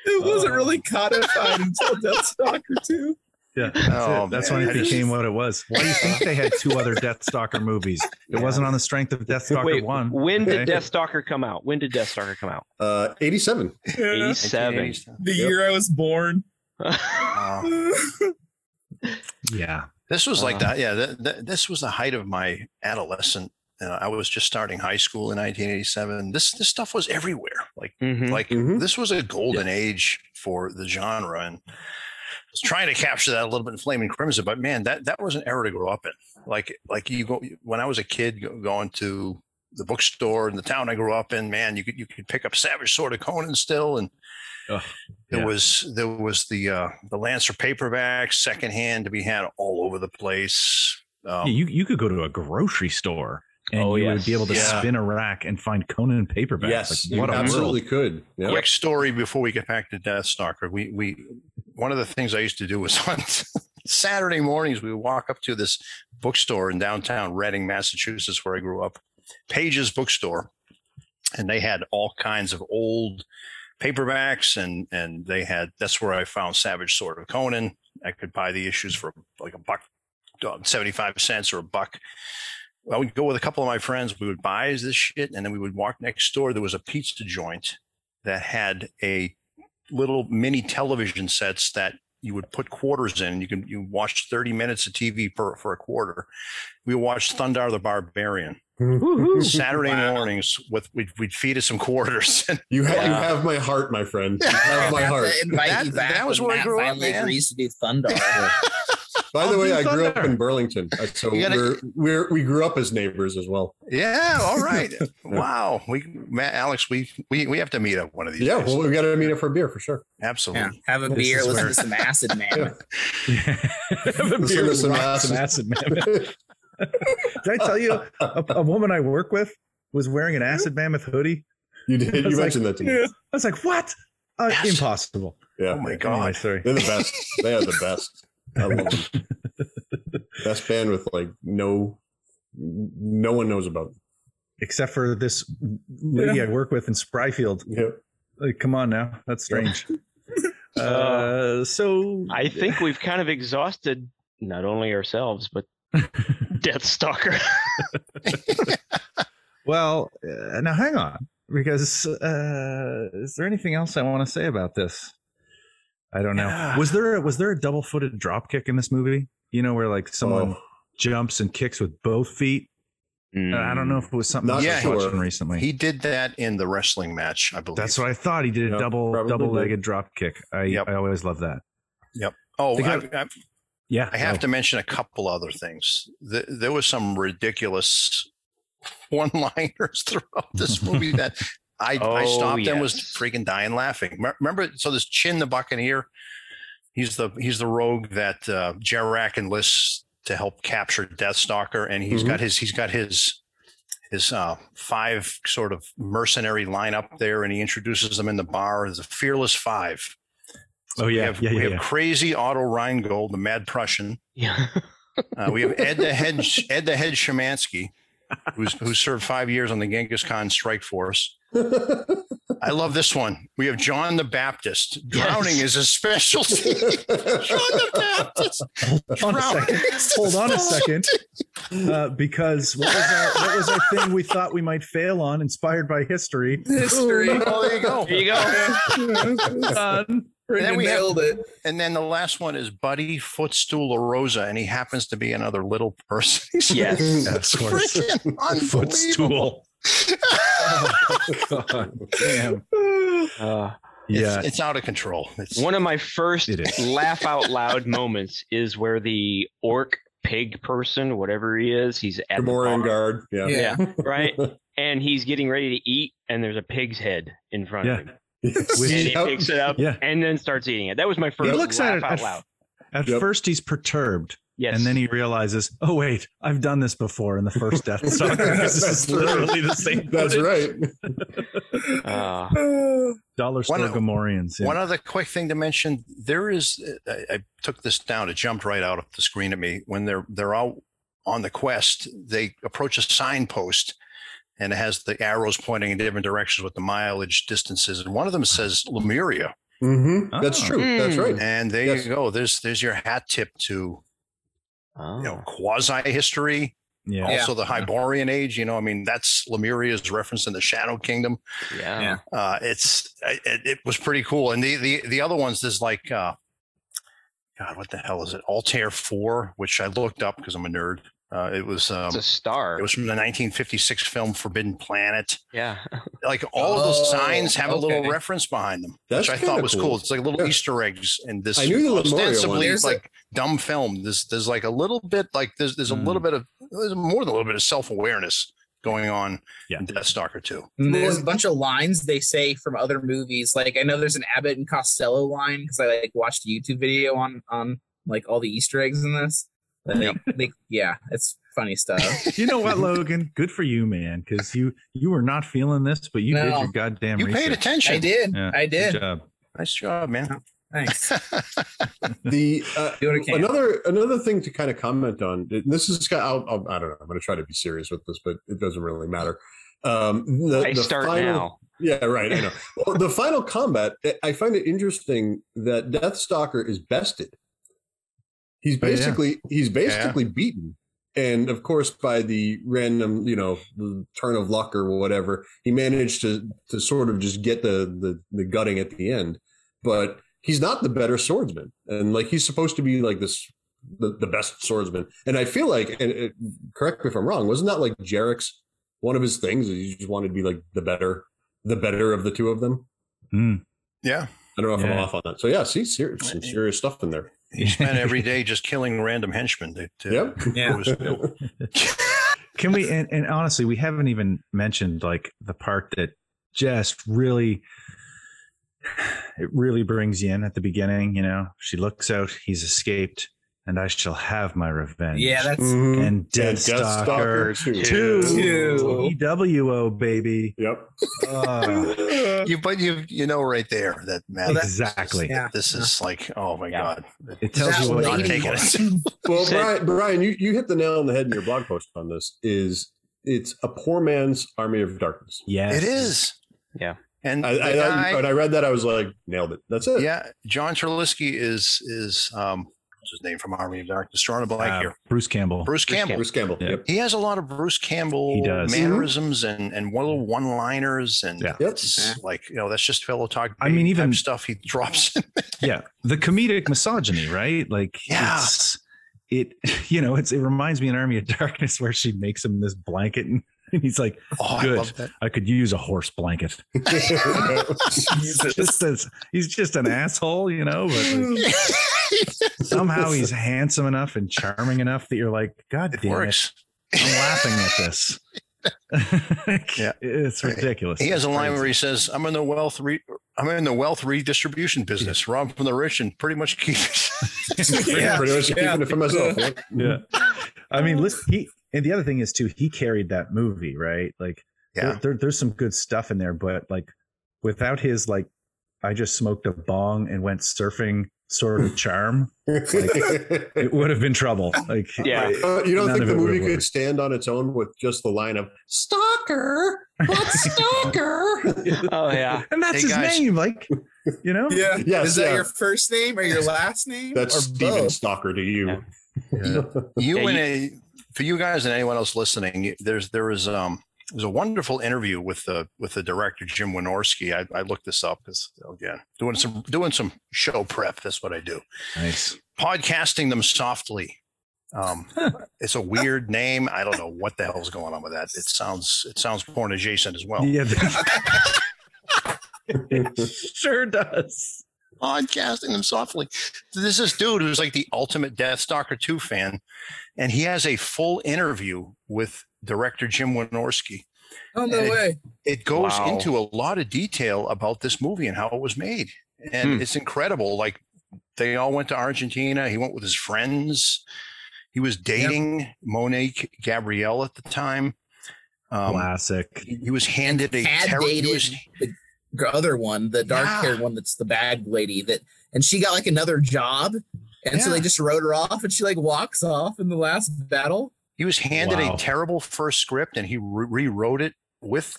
It wasn't uh, really codified until Deathstalker 2. Yeah, that's, Oh, that's when it became what it was. Why do you think they had two other Deathstalker movies? It wasn't on the strength of Deathstalker Wait, one. when did Okay. Deathstalker come out? When did Deathstalker come out? Uh, 87. Eighty-seven. 1980s. The year I was born. Wow. Yeah, This was like Uh, that. Yeah, th- th- this was the height of my adolescent. You know, I was just starting high school in 1987. This this stuff was everywhere. Like Mhm. like Mhm. this was a golden age for the genre, and I was trying to capture that a little bit in Flame and Crimson. But man, that that was an era to grow up in. Like like you go when I was a kid going to the bookstore in the town I grew up in. Man, you could you could pick up Savage Sword of Conan still, and Ugh, there yeah. was there was the uh, the Lancer paperback secondhand to be had all over the place. Um, Yeah, you you could go to a grocery store and Oh, you would be able to Yeah. spin a rack and find Conan paperbacks. Yes, Like, you what a absolutely world. could. Yeah. quick story before we get back to Deathstalker. We we one of the things I used to do was on Saturday mornings we would walk up to this bookstore in downtown Reading, Massachusetts, where I grew up, Page's Bookstore, and they had all kinds of old paperbacks and and they had that's where I found Savage Sword of Conan. I could buy the issues for like a buck, uh, seventy five cents or a buck. I would go with a couple of my friends. We would buy this shit, and then we would walk next door. There was a pizza joint that had a little mini television sets that you would put quarters in. You can you watch thirty minutes of TV per for a quarter. We watched Thundarr the Barbarian Saturday Wow. mornings with we'd, we'd feed us some quarters. And You, ha- you have my heart, my friend. You have my heart. That- that was when where I Matt grew up, finally man. agrees to do Thundarr. By the I'll way, I grew up in Burlington, uh, so gotta- we're, we're we grew up as neighbors as well. yeah, all right, wow. We Matt, Alex, we we we have to meet up one of these. Yeah, days. well, we got to meet up for a beer for sure. absolutely. yeah, have a This beer, is listen where- to some Acid Man. Yeah. Have a Listen beer to with some acid. acid mammoth. Did I tell you a, a woman I work with was wearing an acid mammoth hoodie? You did. You was like, mentioned that to me. I was like, what? Uh, Impossible. Yeah. Oh my Anyway, god. sorry. They're the best. they are the best. I love them. Best band with like no, no one knows about. Except for this lady I work with in Spryfield. Yeah. Like, come on now. That's strange. Uh, so I think we've kind of exhausted not only ourselves but Deathstalker. Well, uh, now hang on, because uh, is there anything else I want to say about this? I don't know. Yeah. Was there a, was there a double footed drop kick in this movie? You know, where like someone Oh. jumps and kicks with both feet. Uh, I don't know if it was something Not I was sure. watching recently. He did that in the wrestling match, I believe. That's what I thought. He did a Yep, double double legged drop kick. I Yep. I always love that. Yep. Oh, They I, I, Yeah, I have oh. to mention a couple other things. Th there was some ridiculous one-liners throughout this movie that I, I Oh, stopped and was freaking dying laughing. Remember, so this Chin the Buccaneer, he's the he's the rogue that uh, Jarek enlists to help capture Deathstalker, and he's Mhm. got his he's got his his uh, five sort of mercenary lineup there, and he introduces them in the bar as a fearless five. Oh we yeah, have, yeah, we have yeah. crazy Otto Rheingold, the Mad Prussian. Yeah. Uh, we have Ed the Head Ed the Head Shemansky, who's who served five years on the Genghis Khan Strike Force. I love this one. We have John the Baptist. Drowning is a specialty. John the Baptist. Hold on a second. Hold his on a second. Uh, because what was our what was our thing we thought we might fail on, inspired by history? History. Oh, there you go. There you go. Done. And then Friggin' we have- nailed it. And then the last one is Buddy Footstool LaRosa, and he happens to be another little person. He's Yes. it's Of course. freaking unbelievable. God, damn. Uh, Yeah, It's, it's out of control. It's one of my first laugh out loud moments is where the orc pig person, whatever he is, he's at the Gamorrean bar, guard. Yeah. Yeah. right? and he's getting ready to eat, and there's a pig's head in front Yeah. of him. And he picks it up Yeah. and then starts eating it. That was my first he looks laugh at it out at, loud. at Yep. first he's perturbed, Yes. and then he realizes, oh wait, I've done this before in the first Death Star. this is literally the same. That's footage. right. Uh, Dollar store One- Gamorreans. yeah. One other quick thing to mention: there is. I, I took this down. It jumped right out of the screen at me when they're they're out on the quest. They approach a signpost, and it has the arrows pointing in different directions with the mileage distances. And one of them says Lemuria. hmm That's Oh. true. That's right. And there Yes. you go. There's there's your hat tip to oh. you know quasi history. yeah. Yeah. Also the Hyborian age. You know, I mean that's Lemuria's reference in the Shadow Kingdom. yeah. Yeah. uh, it's it, it was pretty cool. And the the the other ones, there's like, uh, God, what the hell is it? Altair Four, which I looked up because I'm a nerd. Uh, it was um, It's a star. it was from the 1956 film Forbidden Planet. yeah. Like all of those Oh, signs have a little reference behind them, That's which I thought was cool. cool. It's like little Yeah. Easter eggs in this I knew the Lemuria one. ostensibly There's a- like dumb film. There's there's like a little bit like there's there's a Mm. little bit of there's more than a little bit of self awareness going on Yeah. in Deathstalker too. And there's a bunch of lines they say from other movies. Like I know there's an Abbott and Costello line because I like watched a YouTube video on on like all the Easter eggs in this. Like, they, yeah, it's funny stuff. You know what, Logan? Good for you, man, because you you were not feeling this, but you did No. your goddamn You research. paid attention. I did. Yeah, I Good did. job. Nice job, man. Thanks. The uh, Do what I can. another another thing to kind of comment on. This is kind I'll, I'll, I don't know. I'm going to try to be serious with this, but it doesn't really matter. Um, the, I the start final- now. Yeah, right. I know. well, the final combat, I- I find it interesting that Deathstalker is bested. He's Oh, yeah. basically he's basically beaten, and of course by the random, you know, turn of luck or whatever, he managed to to sort of just get the the, the gutting at the end. But he's not the better swordsman, and like he's supposed to be like this. The, the best swordsman, and I feel like, and it, correct me if I'm wrong, wasn't that like Jarek's one of his things? is He just wanted to be like the better, the better of the two of them. Mm. Yeah. I don't know if I'm off on that. So yeah, see, serious, some serious stuff in there. He spent every day just killing random henchmen. To, to, Yep. Yeah. was- Can we? And, and honestly, we haven't even mentioned like the part that just really, it really brings you in at the beginning. You know, she looks out, he's escaped, and I shall have my revenge. yeah, that's and And Deathstalker Deathstalker two, Two. EWO baby. Yep. Oh, you, but you you know right there that man, Well, that- exactly. yeah. this is like oh my Yeah. god. It tells That you what Not lady- taking it. Well, Brian, Brian, you, you hit the nail on the head in your blog post on this. Is it's a poor man's army of darkness. Yeah, It is. Yeah. And I, I, guy- when I read that, I was like, nailed it. That's it. yeah, John Terlesky is is um what's his name from Army of Darkness? Drawing a blank Uh, here. Bruce Campbell. Bruce Campbell. Bruce Campbell. Yeah. Yep. He has a lot of Bruce Campbell He does. mannerisms and and little one liners and Yeah. Yep. like you know that's just fellow talk. I mean, even- stuff he drops. in. yeah the comedic misogyny right like Yeah. it's it you know it's it reminds me in Army of Darkness where she makes him this blanket and, and he's like, Oh, Good. I. I could use a horse blanket. He's just as, he's just an asshole, you know, but like, somehow he's handsome enough and charming enough that you're like, God It damn it. I'm laughing at this. Yeah. it's ridiculous. He has a line where he says, "I'm in the wealth re- I'm in the wealth redistribution business. Rob from the rich and pretty much keep." Yeah. Pretty much keeping it for myself. yeah. yeah. I mean, listen, he and the other thing is too, he carried that movie, right? Like Yeah. there, there- there's some good stuff in there, but like without his like I just smoked a bong and went surfing sort of charm, it would have been trouble. Like Yeah. Uh, you don't think the movie could worked. stand on its own with just the line of "Stalker, but Stalker"? Oh yeah. and that's Hey, his guys. name, like you know? Yeah. Yes, Is that yeah. your first name or your last name? That's or Steven both? Stalker to you. Yeah. Yeah. you Yeah, and a, for you guys and anyone else listening, you- there's there was um there's a wonderful interview with the with the director Jim Wynorski. I, I looked this up because again doing some doing some show prep. That's what I do. Nice. Podcasting them softly. Um, it's a weird name. I don't know what the hell's going on with that. It sounds it sounds porn adjacent as well. Yeah. it sure does. podcasting them softly. This dude who's like the ultimate Death Stalker 2 fan, and he has a full interview with director Jim Wynorski. Oh no Hey. way! It goes Wow. into a lot of detail about this movie and how it was made. And Hmm. it's incredible. Like they all went to Argentina. He went with his friends. He was dating Monique Gabrielle at the time. Um, Classic. he he was handed a Had dated was- the other one, the dark haired Yeah. one that's the bad lady that, and she got like another job, and so they just wrote her off, and she like walks off in the last battle. He was handed Wow. a terrible first script and he re- rewrote it with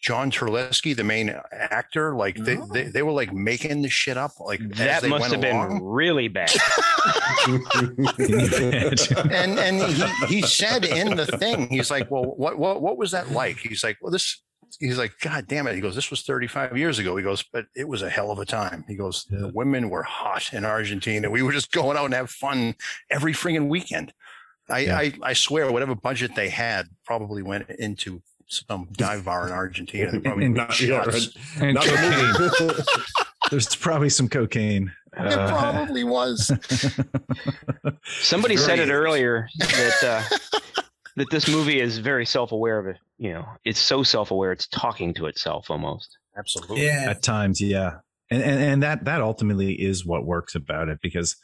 John Terlesky, the main actor. Like they, Oh. they, they were like making the shit up. Like as That they must went have been really bad. Can you imagine? and and he, he said in the thing, he's like, well, what what what was that like? He's like, well, this. He's like, God damn it. He goes, this was 35 years ago. He goes, but it was a hell of a time. He goes, the women were hot in Argentina. We were just going out and have fun every friggin' weekend. I, Yeah. I, I swear, whatever budget they had probably went into some dive bar in Argentina. They probably And- Not, yeah, right. And Not cocaine. movie. There's probably some cocaine. It Uh, probably was. Somebody said it earlier that uh, that this movie is very self-aware of it. You know, it's so self-aware it's talking to itself almost. Absolutely. Yeah, at times yeah and, and and that that ultimately is what works about it because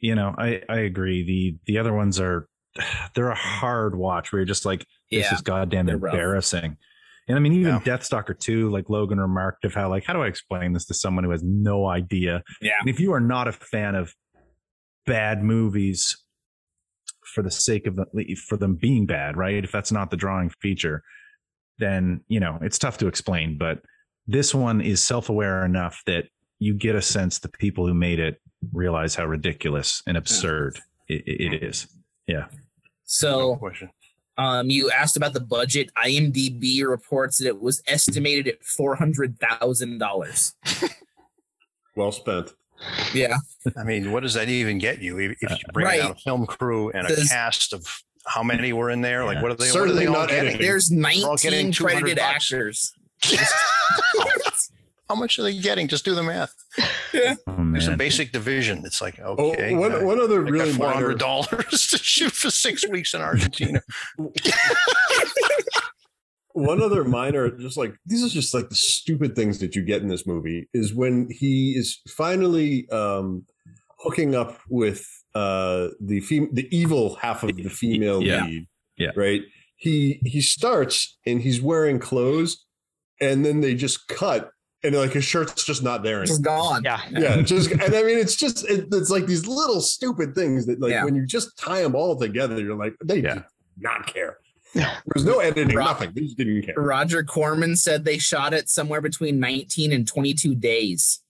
you know i i agree the the other ones are they're a hard watch where you're just like this yeah. is goddamn They're rough. embarrassing and i mean even Yeah. deathstalker 2 like logan remarked of how like how do i explain this to someone who has no idea Yeah. and if you are not a fan of bad movies for the sake of the, for them being bad right if that's not the drawing feature then you know it's tough to explain but this one is self-aware enough that you get a sense the people who made it realize how ridiculous and absurd it, it is Yeah. So, um, you asked about the budget. IMDb reports that it was estimated at four hundred thousand dollars. well spent. Yeah, I mean, what does that even get you? If if you bring Right. down a film crew and a Does- cast of how many were in there? Like, what are they? Certainly what are they all not getting? editing. there's all nineteen credited bucks. actors. How much are they getting? Just do the math. oh, There's a basic division. It's like Oh, okay, one, I- one other I really got four minor, dollars to shoot for six weeks in Argentina. one other minor, just like these are just like the stupid things that you get in this movie is when he is finally um, hooking up with uh, the fem- the evil half of the female Yeah. lead. Yeah. Right. He he starts and he's wearing clothes, and then they just cut, and like his shirt's just not there Just anymore. gone. Yeah. Yeah, just and I mean it's just it, it's like these little stupid things that like Yeah. when you just tie them all together, you're like they Yeah. did not care. There's no editing, Right. nothing. They just didn't care. Roger Corman said they shot it somewhere between 19 and 22 days.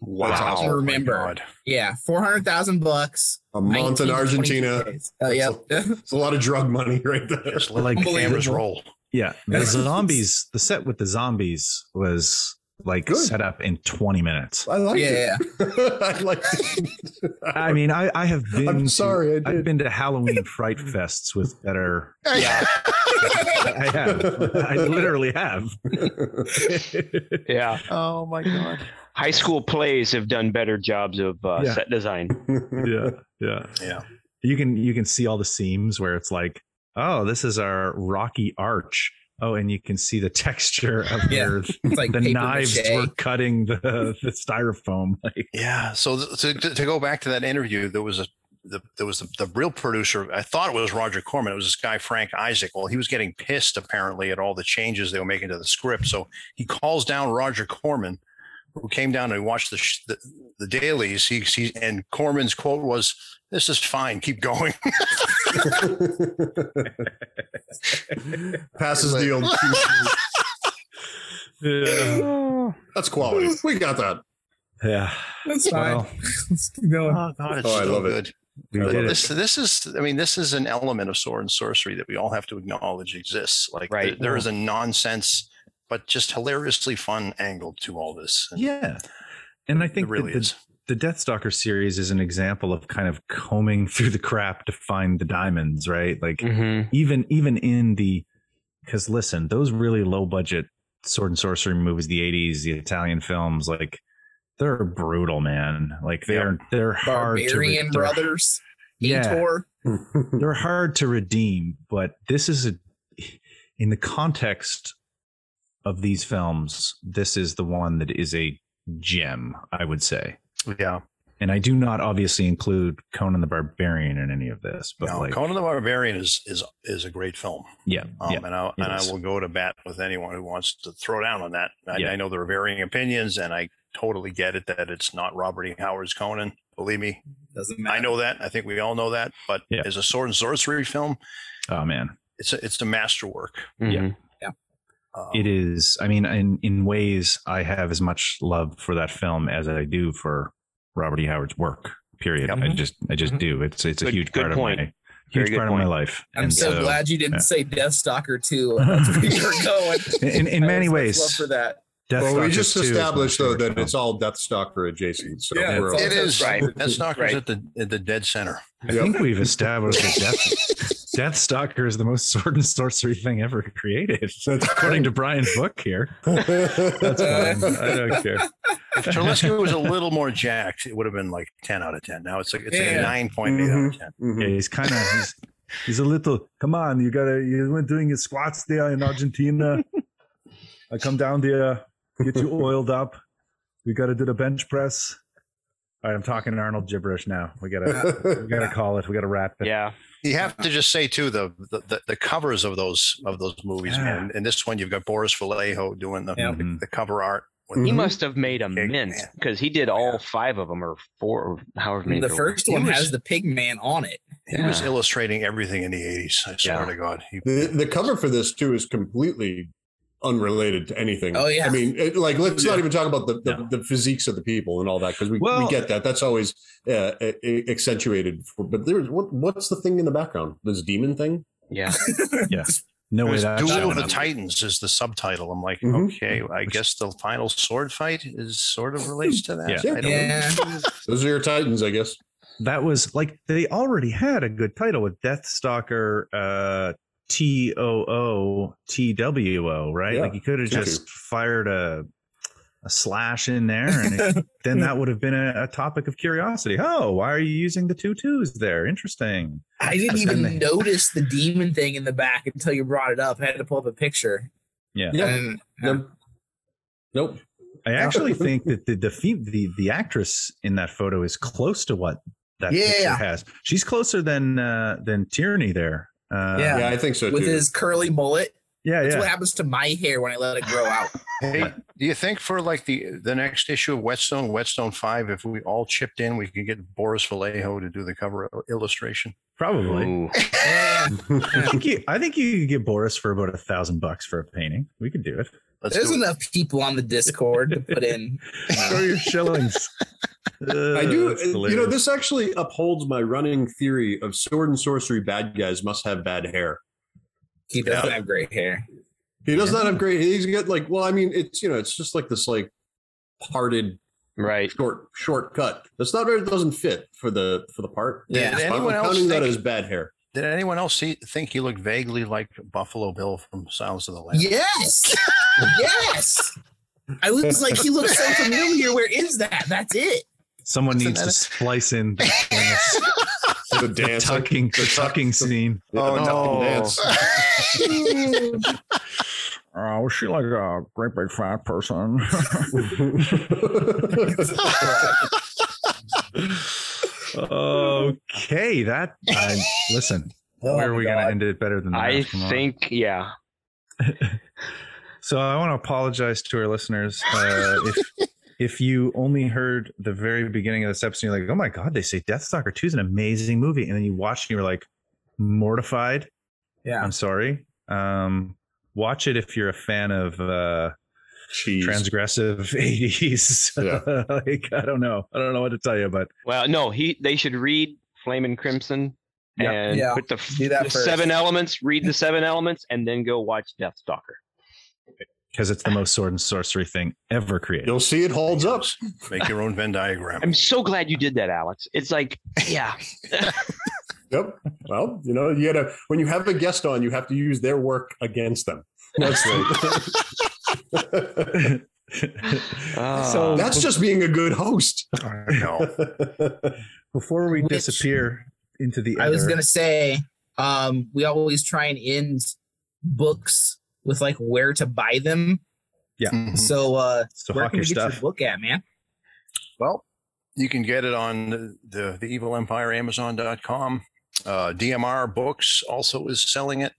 Wow, That's awesome. Remember. Oh God. Yeah, 400,000 bucks. A month in Argentina. Oh, yep. It's a lot of drug money right there. Just let Like- the cameras Unbelievable. roll. yeah the zombies the set with the zombies was like Good. set up in 20 minutes. I like Yeah, it. I like it. I mean, I, I have been. I'm to- sorry, I I've been to Halloween fright fests with better. Yeah. I have. I literally have. Yeah. Oh my god. High school plays have done better jobs of uh, Yeah. set design. yeah, yeah. Yeah. You can you can see all the seams where it's like, oh, this is our rocky arch. Oh, and you can see the texture of Yeah. where It's like the knives mache. were cutting the the styrofoam. Like, Yeah. So to, to, to go back to that interview, there was a the, there was the, the real producer. I thought it was Roger Corman. It was this guy Frank Isaac. Well, he was getting pissed apparently at all the changes they were making to the script. So he calls down Roger Corman, who came down and watched the sh- the, the dailies. He, he and Corman's quote was, "This is fine. Keep going." Passes the old. yeah, That's quality. We got that. yeah. That's fine. Well, Let's keep going. oh God, it's Oh, I so love it. good. we But did it. this this is I mean this is an element of sword and sorcery that we all have to acknowledge exists. Like Right. there- there is a nonsense but just hilariously fun angle to all this. And Yeah, and I it think really the, is. the Deathstalker series is an example of kind of combing through the crap to find the diamonds, right? Like Mm-hmm. even even in the because listen, those really low budget sword and sorcery movies, the '80s, the Italian films, like they're brutal, man. Like they're they're hard to Barbarian re- they're- Brothers. Yeah. They're hard to redeem, but this is a in the context of these films, this is the one that is a gem, I would say. Yeah. And I do not obviously include Conan the Barbarian in any of this, but No, like, Conan the Barbarian is is is a great film. yeah, Um, yeah, and I it and I will go to bat with anyone who wants to throw down on that. I, Yeah. I know there are varying opinions, and I totally get it that it's not Robert E. Howard's Conan. Believe me, Doesn't matter. I know that. I think we all know that. But Yeah. as a sword and sorcery film, oh man, it's a, it's a masterwork. Mm-hmm. Um, it is. I mean, in in ways, I have as much love for that film as I do for Robert E. Howard's work. Period. Yep. I just, I just Mhm. do. It's, it's a huge part point. of my, huge good part of my life. I'm And so, glad you didn't yeah. say Deathstalker 2. That's where you were going. In, in I many have so much ways, Love for that. Well, we just 2 is my established though that film. it's all Deathstalker adjacent. So Yeah, we're it's all It is Right. That's not Right. at the at the dead center. I think we've established that Death, Deathstalker is the most sword and sorcery thing ever created, according to Brian's book here. That's fine. I don't care. If Terlesky was a little more jacked, it would have been like ten out of ten. Now it's like it's Yeah. a nine point eight out of 10 Mhm. Yeah, he's kind of he's, he's a little. Come on, you gotta. You went doing your squats there in Argentina. I come down there, get you oiled up. We gotta do the bench press. All right, I'm talking Arnold gibberish now. We gotta we gotta call it. We gotta wrap it. Yeah. You have to just say too the the, the, the covers of those of those movies, Yeah. man. And this one, you've got Boris Vallejo doing the Yep. the, the cover art. With He Mhm. must have made a Okay, mint because he did all five of them or four or however many. The first one was- has the pig man on it. He was illustrating everything in the eighties. I swear Yeah. to God. He, The, the cover for this too is completely unrelated to anything. Oh, yeah. I mean, it, like let's not even talk about the the, Yeah. the physiques of the people and all that because we, Well- we get that. That's always uh, accentuated. For, but there's what what's the thing in the background? This demon thing. Yeah. Yes. No it way that's Duel of the up. Titans is the subtitle. I'm like, Mhm. okay, I guess the final sword fight is sort of relates to that. Yeah. I don't Yeah. know. Those are your titans, I guess. that was like they already had a good title with Deathstalker uh T O O T W O, right? Yeah, like you could have just fired a a slash in there and it, then that would have been a, a topic of curiosity. Oh, why are you using the two twos there? Interesting. I didn't even they- notice the demon thing in the back until you brought it up. I had to pull up a picture. Yeah. Yeah. And, Nope. Nope. I actually think that the the, fe- the the actress in that photo is close to what that Yeah. picture has. She's closer than uh than Tierney there. Uh, Yeah. Yeah, I think so with too. his curly mullet. yeah, That's yeah. what happens to my hair when I let it grow out. Hey, do you think for like the the next issue of Whetstone, Whetstone Five, if we all chipped in, we could get Boris Vallejo to do the cover illustration? Probably. Yeah. I think you, I think you could get Boris for about a thousand bucks for a painting. We could do it. Let's There's do it. enough people on the Discord to put in. Throw your shillings. I do. You know, this actually upholds my running theory of sword and sorcery bad guys must have bad hair. He doesn't Yeah. have great hair. He does not have great. He's got like, well, I mean, it's you know, it's just like this like parted Right. short shortcut. That's not very. It doesn't fit for the for the part. Yeah. Did I'm anyone else counting that think- as bad hair. Did anyone else see, think he looked vaguely like Buffalo Bill from Silence of the Lambs? Yes. yes. I was like, he looks so familiar. Where is that? That's it. Someone What's the needs to net- splice in the, The the dance, tucking, the tucking scene. Oh, no. dance. Oh, was she like a great big fat person? okay, that I listen. where are we going to end it better than that? I Come on. think, yeah. So I want to apologize to our listeners. Uh, if if you only heard the very beginning of this episode, you're like, "Oh my god, they say Deathstalker Two is an amazing movie," and then you watch and you're like mortified. Yeah. I'm sorry. Um, watch it if you're a fan of uh, Cheese. transgressive 80s. Yeah. like I don't know. I don't know what to tell you, but Well, no, he they should read Flame and Crimson Yeah. and Yeah. put the, that the seven elements, read the seven elements, and then go watch Deathstalker. Because it's the most sword and sorcery thing ever created. You'll see it holds up. Make your own Venn diagram. I'm so glad you did that, Alex. It's like, yeah, Yep. Well, you know, you gotta when you have a guest on, you have to use their work against them. That's right. So- That's just being a good host. I know. Before we Which- disappear into the I was gonna say, um, we always try and end books with like where to buy them. Mhm. So, uh, so where hawk can your we get stuff. your book at, man? Well, you can get it on the, the, the Evil Empire Amazon.com. Uh, DMR Books also is selling it.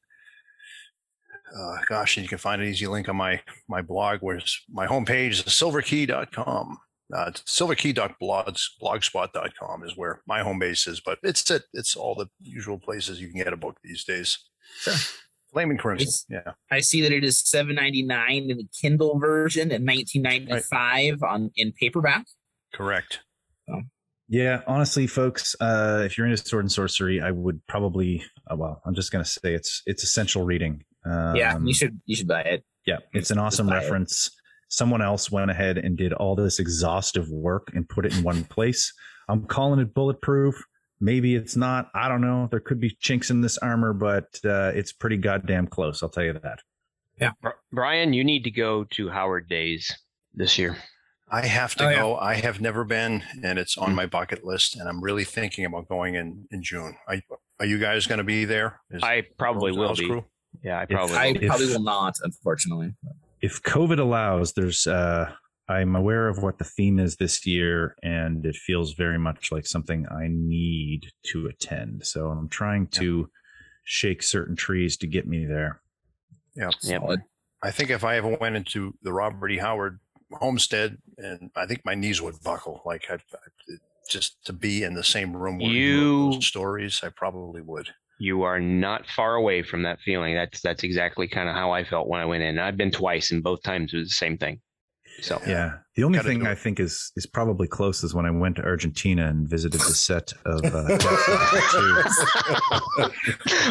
Uh, gosh, and you can find an easy link on my my blog, where it's, my homepage is silverkey.com. Uh, it's silverkey.blogspot.com is where my home base is, but it's it. It's all the usual places you can get a book these days. Sure. Flame and Crimson. Yeah. I see that it is seven ninety nine in the Kindle version and nineteen ninety five on in paperback. Correct. Yeah, honestly, folks, uh, if you're into sword and sorcery, I would probably. Uh, well, I'm just gonna say it's it's essential reading. Um, yeah, you should you should buy it. Yeah, it's an awesome buy it. reference. Someone else went ahead and did all this exhaustive work and put it in one place. I'm calling it bulletproof. Maybe it's not. I don't know. There could be chinks in this armor, but uh, it's pretty goddamn close. I'll tell you that. Yeah. Brian, you need to go to Howard Days this year. I have to Oh, yeah. go. I have never been, and it's on my bucket list. And I'm really thinking about going in in June. Are, are you guys going to be there? Is I probably will be. Crew? Yeah, I If probably I will. If- probably will not, unfortunately. if COVID allows, there's uh I'm aware of what the theme is this year, and it feels very much like something I need to attend. So I'm trying to shake certain trees to get me there. Yeah, Solid. I think if I ever went into the Robert E. Howard homestead, and I think my knees would buckle. Like I, I just to be in the same room where he You- those stories, I probably would. You are not far away from that feeling. That's that's exactly kind of how I felt when I went in. I've been twice, and both times it was the same thing. So Yeah. The only thing I think is is probably close is when I went to Argentina and visited the set of uh, Deathstalker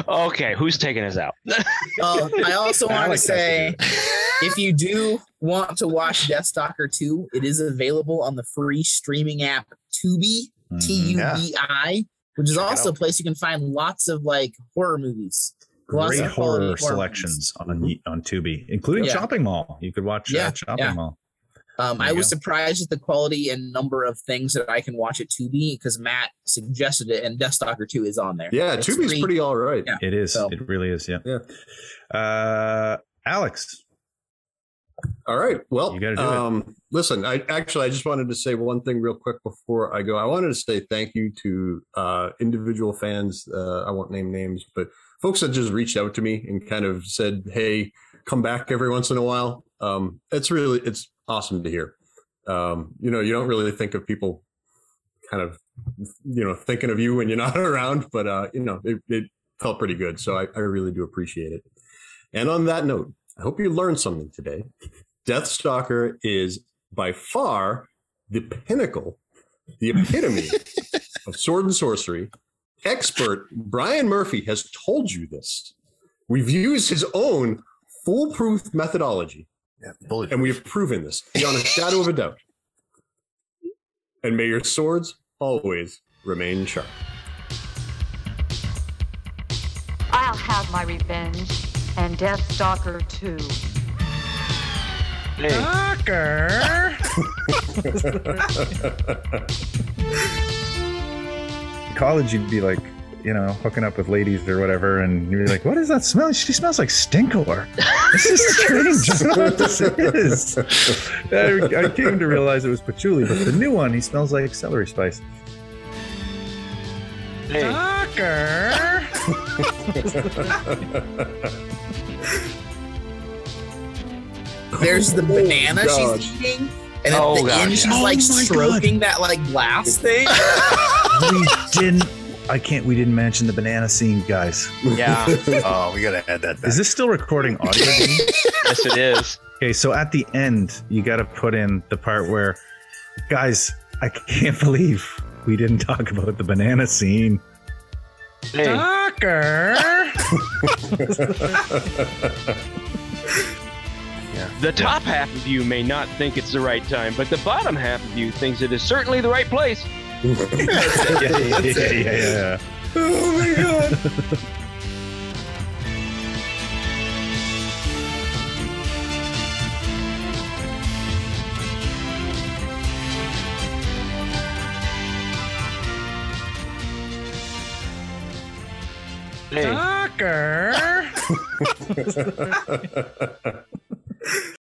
2. okay, who's taking us out? Uh, I also want to Alex say, if you do want to watch Deathstalker 2, it is available on the free streaming app Tubi, Mhm. T U B I, which is Check also a place you can find lots of like horror movies. Great of quality horror movies. selections on on Tubi, including Yeah. Chopping Mall. You could watch Yeah, uh, Chopping yeah. Mall. Um, I was go. surprised at the quality and number of things that I can watch at Tubi because Matt suggested it, and Deathstalker 2 is on there. Yeah, It's Tubi's free. pretty all right. Yeah. It is. So- It really is. Yeah. Yeah. Uh, Alex, All right. Well, You gotta do it. um, listen, I actually I just wanted to say one thing real quick before I go. I wanted to say thank you to uh, individual fans. Uh, I won't name names, but folks that just reached out to me and kind of said, "Hey, come back every once in a while." Um, it's really it's awesome to hear. Um, you know, you don't really think of people kind of you know thinking of you when you're not around, but uh, you know, it, it felt pretty good. So I, I really do appreciate it. And on that note, I hope you learned something today. Deathstalker is by far the pinnacle, the epitome of sword and sorcery. Expert Brian Murphy has told you this. We've used his own foolproof methodology, Yeah, bullet. and we have proven this beyond a shadow of a doubt. And may your swords always remain sharp. I'll have my revenge, and Deathstalker too. Hey, Stalker. College, you'd be like, you know, hooking up with ladies or whatever, and you're like, "What is that smell? She smells like stinkor. This is strange. I don't know what this is." I, I came to realize it was patchouli, but the new one, he smells like celery spice. hey, Stalker. There's the banana God. she's eating, and at Oh, the God, end yeah. she's Oh, like my God. stroking that like glass thing. we didn't. I can't. We didn't mention the banana scene, guys. yeah, oh, we got to add that back. Is this still recording audio? Yes, it is. Okay, so at the end, you got to put in the part where, guys, I can't believe we didn't talk about the banana scene. Hey, Stalker. the top half of you may not think it's the right time, but the bottom half of you thinks it is certainly the right place. Yeah, yeah, yeah, yeah, yeah. oh my god. Hey, Stalker.